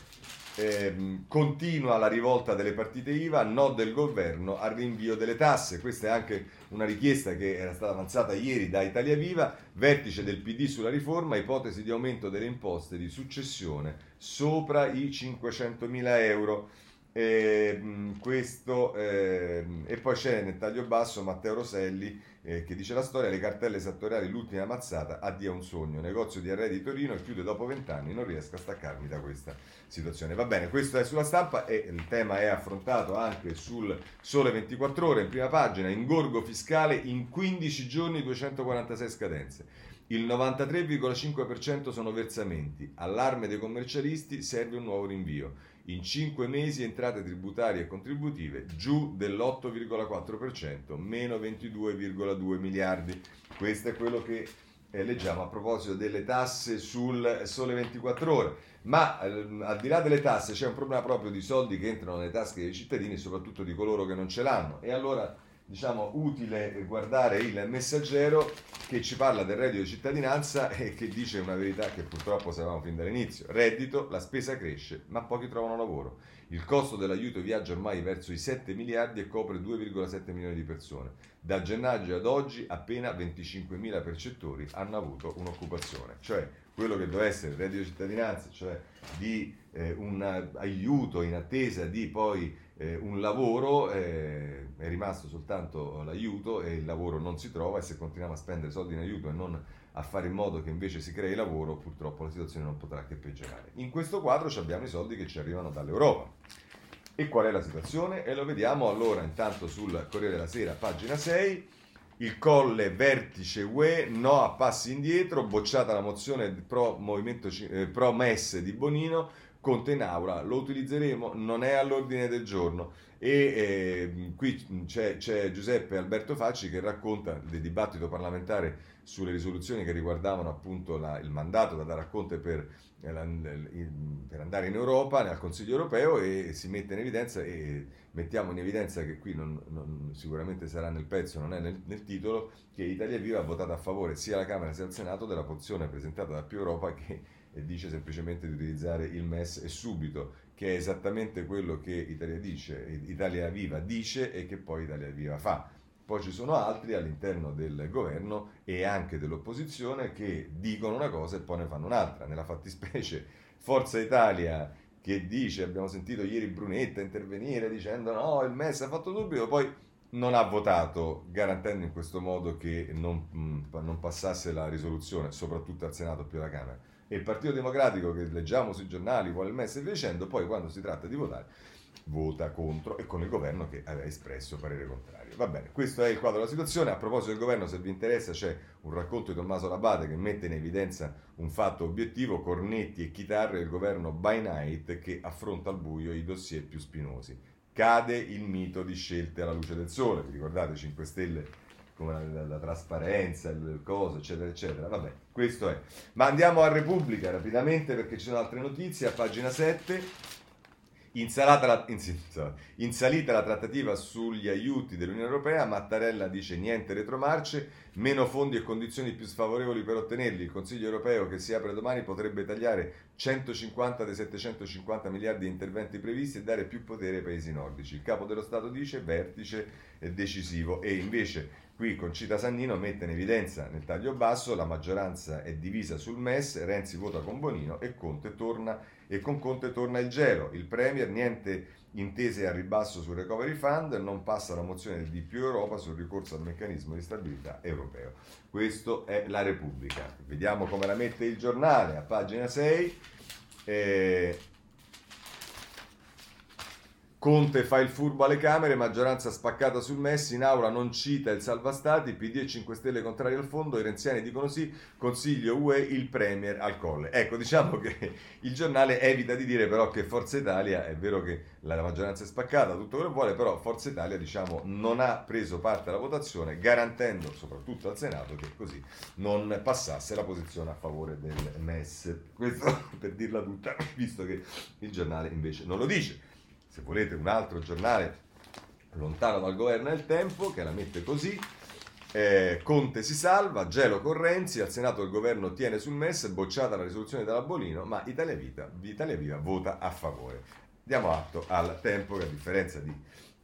eh, continua la rivolta delle partite IVA, no del governo al rinvio delle tasse. Questa è anche una richiesta che era stata avanzata ieri da Italia Viva, vertice del PD sulla riforma, ipotesi di aumento delle imposte di successione sopra i 500 mila euro. E, questo, eh, e poi c'è nel taglio basso Matteo Roselli eh, che dice la storia, le cartelle esattoriali, l'ultima mazzata, addio un sogno, negozio di arredi Torino e chiude dopo vent'anni, non riesco a staccarmi da questa situazione. Va bene, questo è sulla stampa e il tema è affrontato anche sul Sole 24 ore, in prima pagina, ingorgo fiscale in 15 giorni 246 scadenze. Il 93,5% sono versamenti. Allarme dei commercialisti, serve un nuovo rinvio in 5 mesi entrate tributarie e contributive giù dell'8,4%, meno 22,2 miliardi. Questo è quello che eh, leggiamo a proposito delle tasse sul Sole 24 Ore. Ma eh, al di là delle tasse c'è un problema proprio di soldi che entrano nelle tasche dei cittadini, soprattutto di coloro che non ce l'hanno. E allora diciamo utile guardare il messaggero che ci parla del reddito di cittadinanza e che dice una verità che purtroppo sapevamo fin dall'inizio. Reddito, la spesa cresce, ma pochi trovano lavoro. Il costo dell'aiuto viaggia ormai verso i 7 miliardi e copre 2,7 milioni di persone. Da gennaio ad oggi appena 25.000 percettori hanno avuto un'occupazione. Cioè quello che doveva essere il reddito di cittadinanza, cioè di eh, un aiuto in attesa di poi eh, un lavoro, eh, è rimasto soltanto l'aiuto e il lavoro non si trova e se continuiamo a spendere soldi in aiuto e non a fare in modo che invece si crei lavoro, purtroppo la situazione non potrà che peggiorare. In questo quadro abbiamo i soldi che ci arrivano dall'Europa. E qual è la situazione? E lo vediamo allora intanto sul Corriere della Sera, pagina 6. Il colle vertice UE, no a passi indietro, bocciata la mozione pro, movimento, eh, pro MES di Bonino, Conte in aula, lo utilizzeremo, non è all'ordine del giorno. E eh, qui c'è, c'è, Giuseppe Alberto Facci che racconta del dibattito parlamentare sulle risoluzioni che riguardavano appunto la, il mandato da dare a Conte per, eh, per, andare in Europa, nel Consiglio europeo e si mette in evidenza e mettiamo in evidenza che qui non, non, sicuramente sarà nel pezzo, non è nel, nel, titolo, che Italia Viva ha votato a favore sia alla Camera sia al Senato della pozione presentata da Più Europa che dice semplicemente di utilizzare il MES e subito, che è esattamente quello che Italia, dice, Italia Viva dice e che poi Italia Viva fa poi ci sono altri all'interno del governo e anche dell'opposizione che dicono una cosa e poi ne fanno un'altra. Nella fattispecie Forza Italia che dice, abbiamo sentito ieri Brunetta intervenire dicendo no, il MES ha fatto subito, poi non ha votato garantendo in questo modo che non, non passasse la risoluzione, soprattutto al Senato più alla Camera. E il Partito Democratico che leggiamo sui giornali vuole il MES e via dicendo, poi quando si tratta di votare vota contro e con il governo che aveva espresso parere contrario. Va bene, questo è il quadro della situazione. A proposito del governo, se vi interessa, c'è un racconto di Tommaso Labate che mette in evidenza un fatto obiettivo, cornetti e chitarre del governo by night che affronta al buio i dossier più spinosi. Cade il mito di scelte alla luce del sole, vi ricordate 5 Stelle come la, la, la trasparenza, il coso, eccetera, eccetera. Vabbè, questo è. Ma andiamo a Repubblica rapidamente perché ci sono altre notizie, a pagina 7. In, la, in, in, salita la trattativa sugli aiuti dell'Unione Europea, Mattarella dice niente retromarce, meno fondi e condizioni più sfavorevoli per ottenerli. Il Consiglio Europeo che si apre domani potrebbe tagliare 150 dei 750 miliardi di interventi previsti e dare più potere ai paesi nordici. Il capo dello Stato dice vertice decisivo e invece Qui Concita Sannino mette in evidenza nel taglio basso la maggioranza è divisa sul MES, Renzi vota con Bonino e, Conte torna, e con Conte torna il gelo. Il Premier niente intese a ribasso sul recovery fund, non passa la mozione di più Europa sul ricorso al meccanismo di stabilità europeo. Questo è la Repubblica. Vediamo come la mette il giornale a pagina 6. Eh, Conte fa il furbo alle Camere, maggioranza spaccata sul Messi, in aula non cita il salvastati, PD e 5 Stelle contrari al fondo, i renziani dicono sì, Consiglio UE, il Premier al colle. Ecco, diciamo che il giornale evita di dire però che Forza Italia, è vero che la maggioranza è spaccata, tutto quello che vuole, però Forza Italia diciamo non ha preso parte alla votazione, garantendo soprattutto al Senato che così non passasse la posizione a favore del MES. Questo per dirla tutta, visto che il giornale invece non lo dice se volete, un altro giornale lontano dal governo nel tempo, che la mette così. Eh, Conte si salva, gelo con Renzi, al Senato il governo tiene sul MES, bocciata la risoluzione della Bolino, ma Italia, Vita, Italia Viva vota a favore. Diamo atto al tempo che a differenza di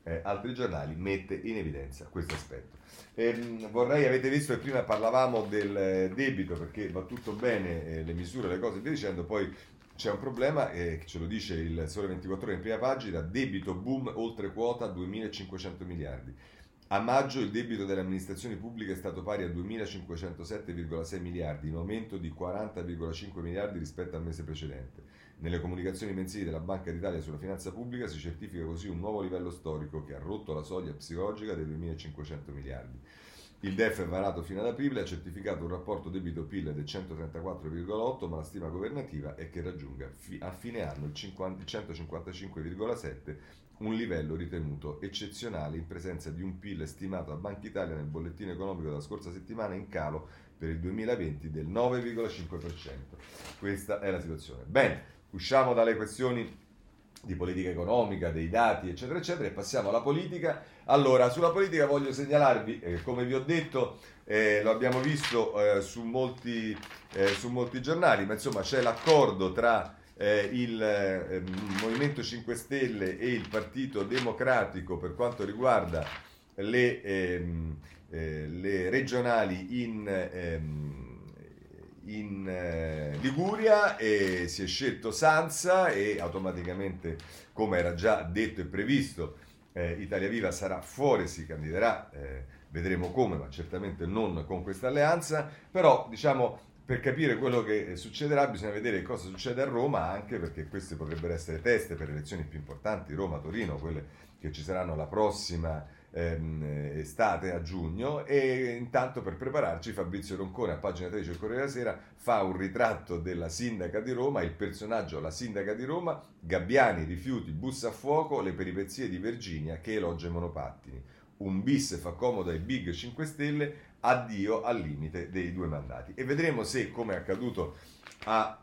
eh, altri giornali mette in evidenza questo aspetto. Eh, vorrei, avete visto che prima parlavamo del eh, debito perché va tutto bene, eh, le misure, le cose via dicendo, poi c'è un problema, eh, ce lo dice il Sole 24 Ore in prima pagina, debito boom oltre quota 2.500 miliardi. A maggio il debito delle amministrazioni pubbliche è stato pari a 2.507,6 miliardi, in aumento di 40,5 miliardi rispetto al mese precedente. Nelle comunicazioni mensili della Banca d'Italia sulla finanza pubblica si certifica così un nuovo livello storico che ha rotto la soglia psicologica dei 2.500 miliardi. Il DEF varato fino ad aprile ha certificato un rapporto debito-PIL del 134,8, ma la stima governativa è che raggiunga a fine anno il 155,7, un livello ritenuto eccezionale in presenza di un PIL stimato a Banca Italia nel bollettino economico della scorsa settimana in calo per il 2020 del 9,5%. Questa è la situazione. Bene, usciamo dalle questioni di politica economica, dei dati, eccetera, eccetera, e passiamo alla politica. Allora, sulla politica voglio segnalarvi, eh, come vi ho detto, eh, lo abbiamo visto eh, su, molti, eh, su, molti, giornali, ma insomma c'è l'accordo tra eh, il eh, Movimento 5 Stelle e il Partito Democratico per quanto riguarda le, ehm, le regionali in... Ehm, in eh, Liguria e si è scelto Sanza e automaticamente, come era già detto e previsto, eh, Italia Viva sarà fuori, si candiderà, eh, vedremo come, ma certamente non con questa alleanza, però diciamo per capire quello che succederà bisogna vedere cosa succede a Roma, anche perché queste potrebbero essere teste per le elezioni più importanti, Roma, Torino, quelle che ci saranno la prossima ehm, estate a giugno e intanto per prepararci Fabrizio Roncone a pagina 13 del Corriere della Sera fa un ritratto della sindaca di Roma, il personaggio la sindaca di Roma, Gabbiani, rifiuti, bussa a fuoco, le peripezie di Virginia che elogia i monopattini. Un bis fa comodo ai Big 5 Stelle, addio al limite dei due mandati. E vedremo se, come è accaduto a,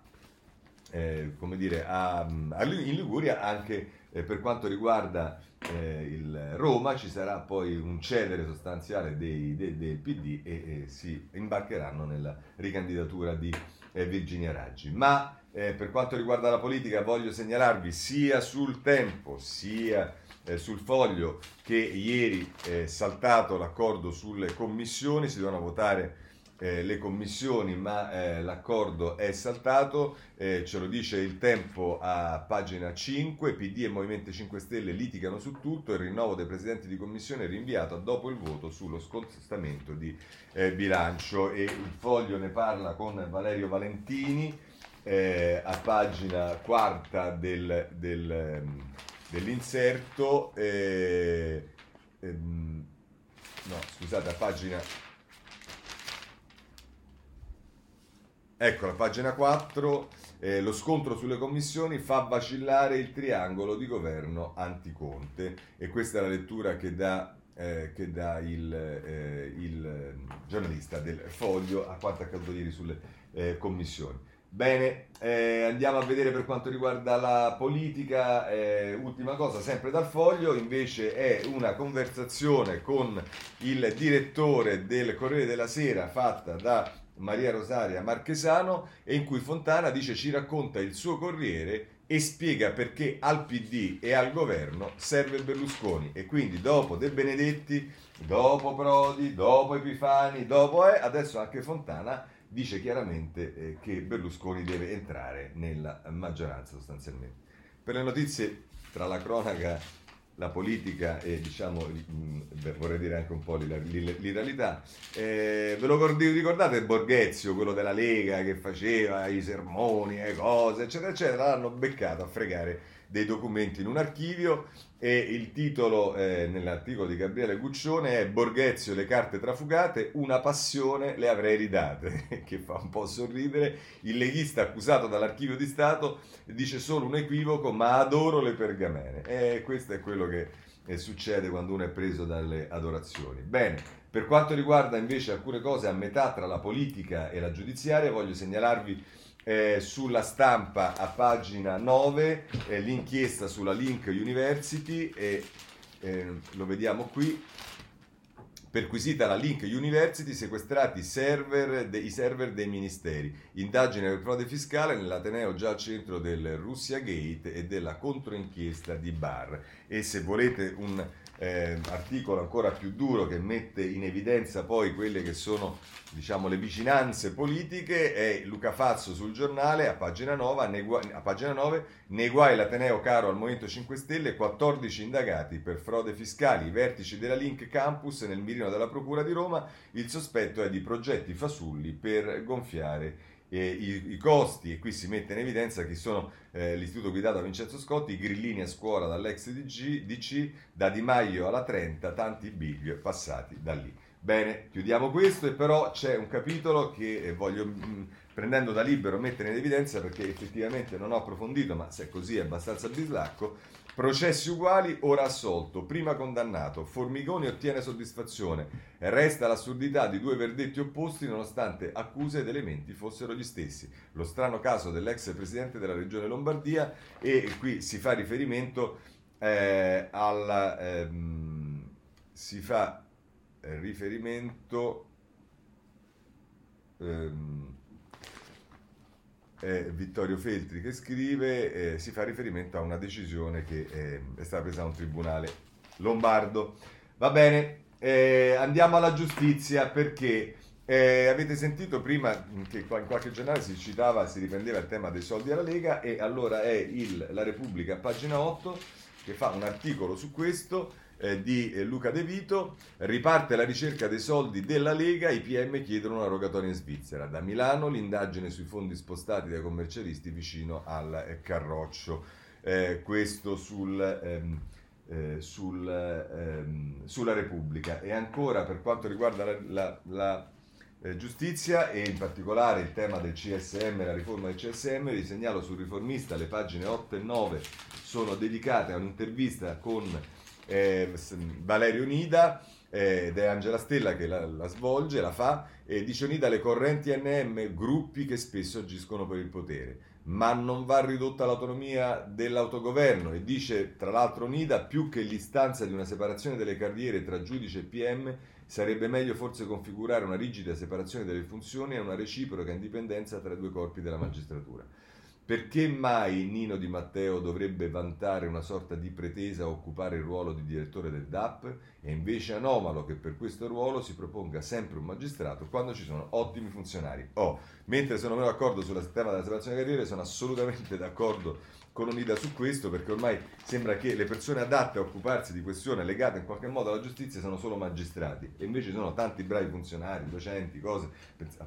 eh, come dire, a, a, in Liguria, anche eh, per quanto riguarda eh, il Roma ci sarà poi un cedere sostanziale dei, dei, del PD e, e, si imbarcheranno nella ricandidatura di eh, Virginia Raggi. Ma eh, per quanto riguarda la politica voglio segnalarvi sia sul tempo sia eh, sul foglio che ieri è saltato l'accordo sulle commissioni, si devono votare eh, le commissioni, ma eh, l'accordo è saltato, eh, ce lo dice il tempo a pagina 5, PD e Movimento 5 Stelle litigano su tutto, il rinnovo dei presidenti di commissione è rinviato dopo il voto sullo scostamento di eh, bilancio e il foglio ne parla con Valerio Valentini eh, a pagina quarta del, del, ehm, dell'inserto. Eh, ehm, no, scusate, a pagina Ecco la pagina 4, eh, lo scontro sulle commissioni fa vacillare il triangolo di governo anticonte e questa è la lettura che dà, eh, che dà il, eh, il, giornalista del Foglio a quanto accaduto ieri sulle eh, commissioni. Bene, eh, andiamo a vedere per quanto riguarda la politica, eh, ultima cosa, sempre dal foglio, invece è una conversazione con il direttore del Corriere della Sera fatta da Maria Rosaria Marchesano e in cui Fontana dice ci racconta il suo Corriere e spiega perché al PD e al governo serve Berlusconi e quindi dopo De Benedetti, dopo Prodi, dopo Epifani, dopo eh, adesso anche Fontana dice chiaramente eh, che Berlusconi deve entrare nella maggioranza sostanzialmente. Per le notizie tra la cronaca la politica e diciamo, vorrei dire anche un po' l'irrealità. Eh, ve lo ricordate Borghezio, quello della Lega che faceva i sermoni, le cose, eccetera, eccetera, l'hanno beccato a fregare dei documenti in un archivio e il titolo eh, nell'articolo di Gabriele Guccione è Borghezio, le carte trafugate, una passione le avrei ridate, che fa un po' sorridere. Il leghista accusato dall'archivio di Stato dice solo un equivoco, ma adoro le pergamene. E questo è quello che eh, succede quando uno è preso dalle adorazioni. Bene, per quanto riguarda invece alcune cose a metà tra la politica e la giudiziaria, voglio segnalarvi eh, sulla stampa a pagina 9 eh, l'inchiesta sulla Link University e eh, lo vediamo qui perquisita la Link University, sequestrati server de, i server dei ministeri. Indagine per frode fiscale nell'Ateneo già al centro del Russia Gate e della controinchiesta di Bar. E se volete un eh, articolo ancora più duro che mette in evidenza poi quelle che sono diciamo, le vicinanze politiche è Luca Fazzo sul giornale a pagina 9, negua, a pagina 9 nei guai l'Ateneo caro al Movimento 5 Stelle 14 indagati per frode fiscali, i vertici della Link Campus nel mirino della Procura di Roma, il sospetto è di progetti fasulli per gonfiare eh, i, i, costi e qui si mette in evidenza chi sono eh, l'istituto guidato da Vincenzo Scotti, i grillini a scuola dall'ex DG, DC, da Di Maio alla 30, tanti big passati da lì. Bene, chiudiamo questo e però c'è un capitolo che eh, voglio mh, mm, prendendo da libero mettere in evidenza perché effettivamente non ho approfondito, ma se è così è abbastanza bislacco, processi uguali, ora assolto, prima condannato, Formigoni ottiene soddisfazione, resta l'assurdità di due verdetti opposti nonostante accuse ed elementi fossero gli stessi. Lo strano caso dell'ex presidente della regione Lombardia e qui si fa riferimento eh, al... Ehm, si fa eh, riferimento... Ehm, eh, Vittorio Feltri che scrive, eh, si fa riferimento a una decisione che eh, è stata presa da un tribunale lombardo. Va bene, eh, andiamo alla giustizia perché eh, avete sentito prima che in qualche giornale si citava, si riprendeva il tema dei soldi alla Lega e allora è il, la Repubblica, pagina 8, che fa un articolo su questo eh, di eh, Luca De Vito, riparte la ricerca dei soldi della Lega, i PM chiedono una rogatoria in Svizzera. Da Milano l'indagine sui fondi spostati dai commercialisti vicino al eh, Carroccio. Eh, questo sul, ehm, eh, sul, ehm, sulla Repubblica. E ancora per quanto riguarda la, la, la eh, giustizia e in particolare il tema del CSM, la riforma del CSM, vi segnalo sul riformista le pagine 8 e 9 sono dedicate a un'intervista con eh, Valerio Nida eh, ed è Angela Stella che la, la svolge, la fa, e dice Nida le correnti NM, gruppi che spesso agiscono per il potere, ma non va ridotta l'autonomia dell'autogoverno e dice tra l'altro Nida più che l'istanza di una separazione delle carriere tra giudice e PM sarebbe meglio forse configurare una rigida separazione delle funzioni e una reciproca indipendenza tra i due corpi della magistratura. Perché mai Nino Di Matteo dovrebbe vantare una sorta di pretesa a occupare il ruolo di direttore del DAP? È invece anomalo che per questo ruolo si proponga sempre un magistrato quando ci sono ottimi funzionari. Oh, mentre sono meno d'accordo sul tema della separazione carriere, sono assolutamente d'accordo con Unida su questo perché ormai sembra che le persone adatte a occuparsi di questioni legate in qualche modo alla giustizia sono solo magistrati e invece ci sono tanti bravi funzionari, docenti, cose,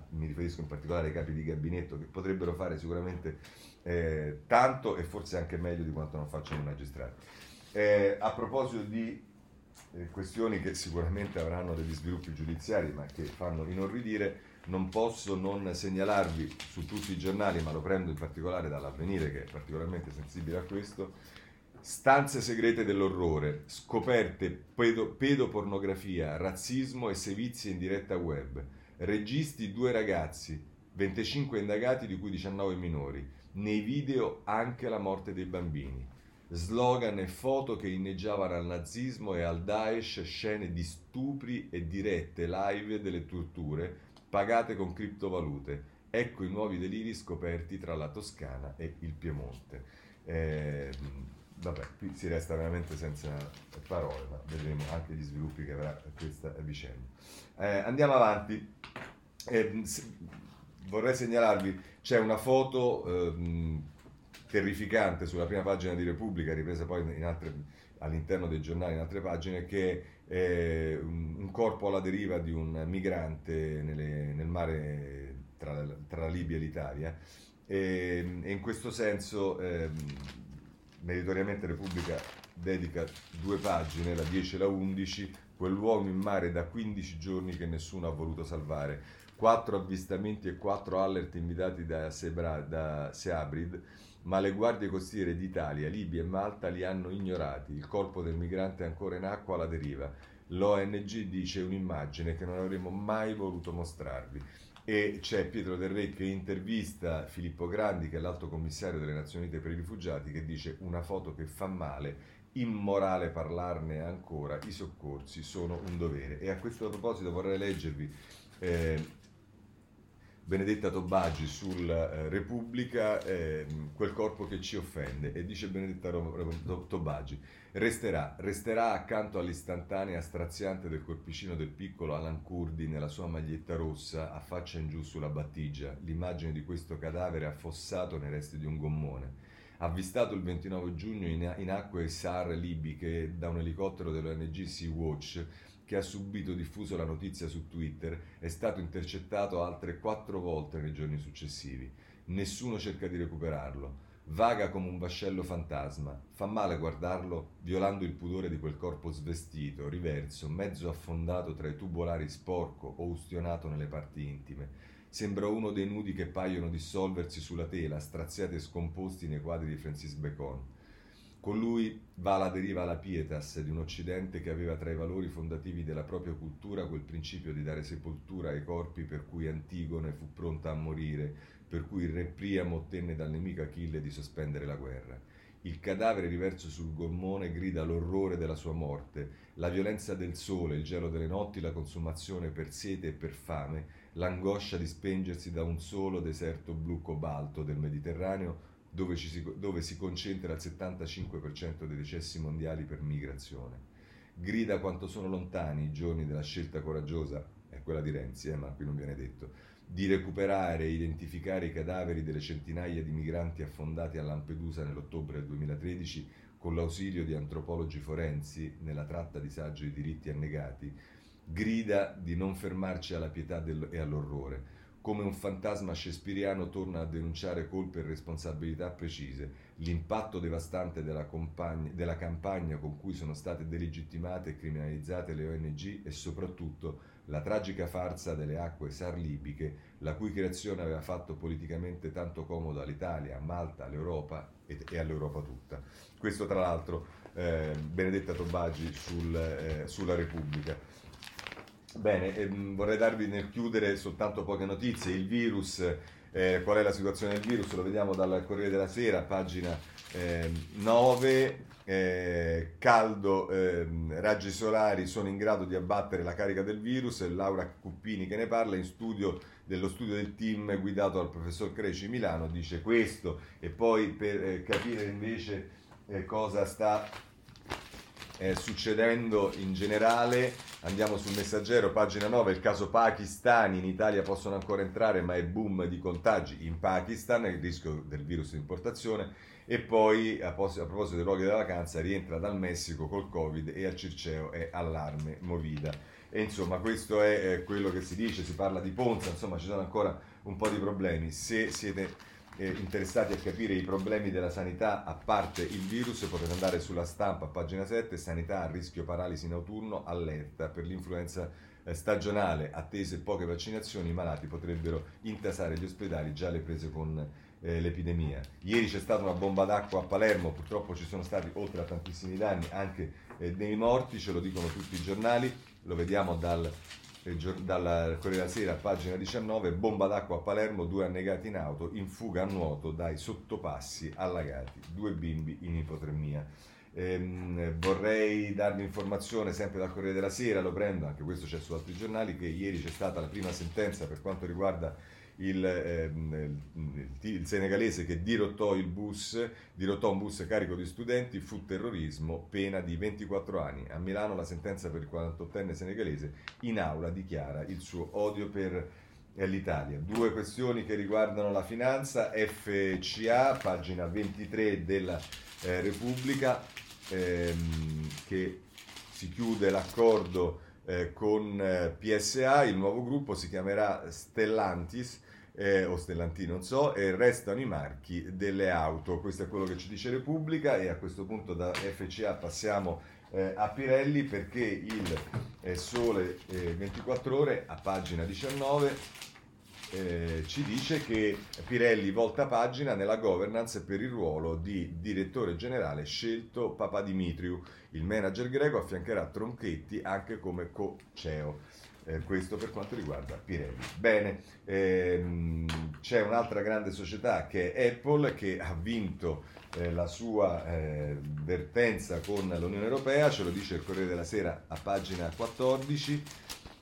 mi riferisco in particolare ai capi di gabinetto che potrebbero fare sicuramente eh, tanto e forse anche meglio di quanto non facciano i magistrati. Eh, a proposito di eh, questioni che sicuramente avranno degli sviluppi giudiziari ma che fanno inorridire, non posso non segnalarvi su tutti i giornali, ma lo prendo in particolare dall'avvenire che è particolarmente sensibile a questo, stanze segrete dell'orrore, scoperte pedo, pedopornografia, razzismo e sevizie in diretta web, registi due ragazzi, 25 indagati di cui 19 minori, nei video anche la morte dei bambini. Slogan e foto che inneggiavano al nazismo e al Daesh, scene di stupri e dirette live delle torture pagate con criptovalute. Ecco i nuovi deliri scoperti tra la Toscana e il Piemonte. Eh, vabbè, qui si resta veramente senza parole, ma vedremo anche gli sviluppi che avrà questa vicenda. Eh, andiamo avanti. Eh, vorrei segnalarvi, c'è una foto eh, terrificante sulla prima pagina di Repubblica, ripresa poi altre, all'interno dei giornali in altre pagine, che è un, corpo alla deriva di un migrante nelle, nel mare tra, tra, la Libia e l'Italia. E, e in questo senso, eh, meritoriamente Repubblica dedica due pagine, la 10 e la 11, quell'uomo in mare da 15 giorni che nessuno ha voluto salvare quattro avvistamenti e quattro alert inviati da, Sebra, da Seabrid, ma le guardie costiere d'Italia, Libia e Malta li hanno ignorati. Il corpo del migrante è ancora in acqua alla deriva. L'ONG dice un'immagine che non avremmo mai voluto mostrarvi. E c'è Pietro Del Re che intervista Filippo Grandi, che è l'alto commissario delle Nazioni Unite per i rifugiati, che dice una foto che fa male, immorale parlarne ancora, i soccorsi sono un dovere. E a questo proposito vorrei leggervi eh, Benedetta Tobagi sul eh, Repubblica, eh, quel corpo che ci offende, e dice Benedetta Tobagi, resterà, resterà accanto all'istantanea straziante del corpicino del piccolo Alan Kurdi nella sua maglietta rossa, a faccia in giù sulla battigia, l'immagine di questo cadavere affossato nei resti di un gommone. Avvistato il 29 giugno in, in acque SAR libiche da un elicottero dell'ONG Sea-Watch, che ha subito diffuso la notizia su Twitter, è stato intercettato altre quattro volte nei giorni successivi. Nessuno cerca di recuperarlo. Vaga come un vascello fantasma. Fa male guardarlo violando il pudore di quel corpo svestito, riverso, mezzo affondato tra i tubolari sporco o ustionato nelle parti intime. Sembra uno dei nudi che paiono dissolversi sulla tela, straziati e scomposti nei quadri di Francis Bacon. Con lui va alla deriva la pietas di un Occidente che aveva tra i valori fondativi della propria cultura quel principio di dare sepoltura ai corpi per cui Antigone fu pronta a morire, per cui il re Priamo ottenne dal nemico Achille di sospendere la guerra. Il cadavere riverso sul gommone grida l'orrore della sua morte, la violenza del sole, il gelo delle notti, la consumazione per sete e per fame, l'angoscia di spengersi da un solo deserto blu cobalto del Mediterraneo dove, si, dove si concentra il 75% dei decessi mondiali per migrazione. Grida quanto sono lontani i giorni della scelta coraggiosa, è quella di Renzi, eh, ma qui non viene detto, di recuperare e identificare i cadaveri delle centinaia di migranti affondati a Lampedusa nell'ottobre del 2013 con l'ausilio di antropologi forensi nella tratta di saggi di diritti annegati, grida di non fermarci alla pietà del, e all'orrore, come un fantasma shakespeariano torna a denunciare colpe e responsabilità precise, l'impatto devastante della, compagna, della campagna con cui sono state delegittimate e criminalizzate le ONG e soprattutto la tragica farsa delle acque sarlibiche, la cui creazione aveva fatto politicamente tanto comodo all'Italia, a Malta, all'Europa e, all'Europa tutta. Questo tra l'altro eh, Benedetta Tobagi sul, eh, sulla Repubblica. Bene, ehm, vorrei darvi nel chiudere soltanto poche notizie. Il virus, eh, qual è la situazione del virus? Lo vediamo dal Corriere della Sera, pagina eh, 9. Eh, caldo, ehm, raggi solari sono in grado di abbattere la carica del virus. Laura Cuppini che ne parla in studio dello studio del team guidato dal professor Creci Milano dice questo e poi per eh, capire invece eh, cosa sta eh, succedendo in generale. Andiamo sul messaggero, pagina 9, il caso pakistani, in Italia possono ancora entrare ma è boom di contagi in Pakistan, il rischio del virus di importazione. E poi, a, pos- a proposito dei luoghi della vacanza, rientra dal Messico col Covid e al Circeo è allarme movida. E insomma, questo è eh, quello che si dice, si parla di Ponza, insomma, ci sono ancora un po' di problemi. Se siete eh, interessati a capire i problemi della sanità, a parte il virus, potete andare sulla stampa, pagina 7, sanità a rischio paralisi in autunno, allerta per l'influenza eh, stagionale, attese poche vaccinazioni, i malati potrebbero intasare gli ospedali, già le prese con eh, l'epidemia. Ieri c'è stata una bomba d'acqua a Palermo, purtroppo ci sono stati oltre a tantissimi danni anche eh, dei morti, ce lo dicono tutti i giornali, lo vediamo dal dalla Corriere della Sera, pagina 19, bomba d'acqua a Palermo, due annegati in auto, in fuga a nuoto dai sottopassi allagati, due bimbi in ipotermia. Ehm, vorrei darvi informazione sempre dal Corriere della Sera, lo prendo, anche questo c'è su altri giornali, che ieri c'è stata la prima sentenza per quanto riguarda il, ehm, il, senegalese che dirottò il bus, dirottò un bus carico di studenti, fu terrorismo, pena di 24 anni. A Milano la sentenza per il 48enne senegalese in aula dichiara il suo odio per l'Italia. Due questioni che riguardano la finanza, FCA, pagina 23 della eh, Repubblica, ehm, che si chiude l'accordo eh, con eh, PSA, il nuovo gruppo si chiamerà Stellantis eh, o Stellanti, non so, e restano i marchi delle auto. Questo è quello che ci dice Repubblica e a questo punto da FCA passiamo eh, a Pirelli perché il eh, Sole 24 eh, ore a pagina 19 eh, ci dice che Pirelli volta pagina nella governance per il ruolo di direttore generale scelto Papa Dimitriu. Il manager greco affiancherà Tronchetti anche come co-CEO. Eh, questo per quanto riguarda Pirelli. Bene, ehm, c'è un'altra grande società che è Apple che ha vinto eh, la sua eh, vertenza con l'Unione Europea, ce lo dice il Corriere della Sera a pagina 14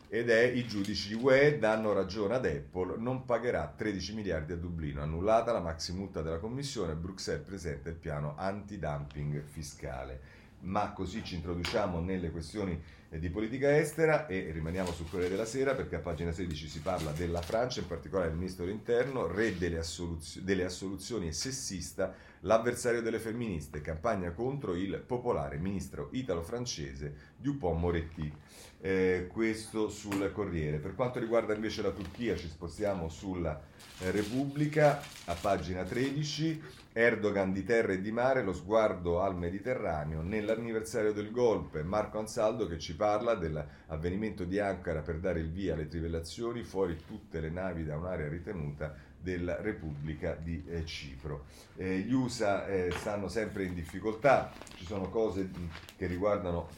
ed è i giudici UE danno ragione ad Apple, non pagherà 13 miliardi a Dublino, annullata la maxi multa della Commissione, Bruxelles presenta il piano anti-dumping fiscale. Ma così ci introduciamo nelle questioni di politica estera e rimaniamo sul Corriere della Sera perché a pagina 16 si parla della Francia, in particolare il ministro dell'interno, re delle, assoluz- delle assoluzioni e sessista, l'avversario delle femministe, campagna contro il popolare ministro italo-francese Dupont-Moretti. Eh, questo sul Corriere. Per quanto riguarda invece la Turchia ci spostiamo sulla eh, Repubblica a pagina 13. Erdogan di terra e di mare, lo sguardo al Mediterraneo. Nell'anniversario del golpe, Marco Ansaldo che ci parla dell'avvenimento di Ankara per dare il via alle trivellazioni, fuori tutte le navi da un'area ritenuta della Repubblica di eh, Cipro. Eh, gli USA eh, stanno sempre in difficoltà, ci sono cose che riguardano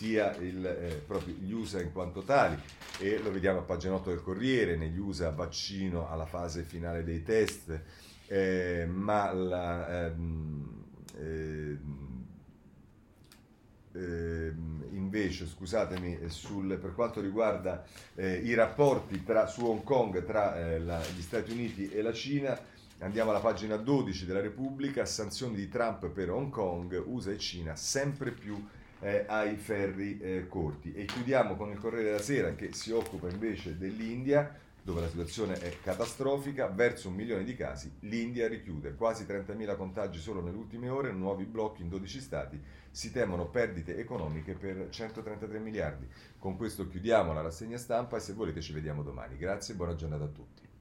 sia il, eh, proprio gli USA in quanto tali e lo vediamo a pagina 8 del Corriere, negli USA vaccino alla fase finale dei test, eh, ma la, ehm, eh, invece, scusatemi, sul, per quanto riguarda eh, i rapporti tra, su Hong Kong tra eh, la, gli Stati Uniti e la Cina, andiamo alla pagina 12 della Repubblica, sanzioni di Trump per Hong Kong, USA e Cina sempre più eh, ai ferri eh, corti. E chiudiamo con il Corriere della Sera che si occupa invece dell'India dove la situazione è catastrofica, verso un milione di casi, l'India richiude quasi 30.000 contagi solo nelle ultime ore, nuovi blocchi in 12 stati, si temono perdite economiche per 133 miliardi. Con questo chiudiamo la rassegna stampa e se volete ci vediamo domani. Grazie e buona giornata a tutti.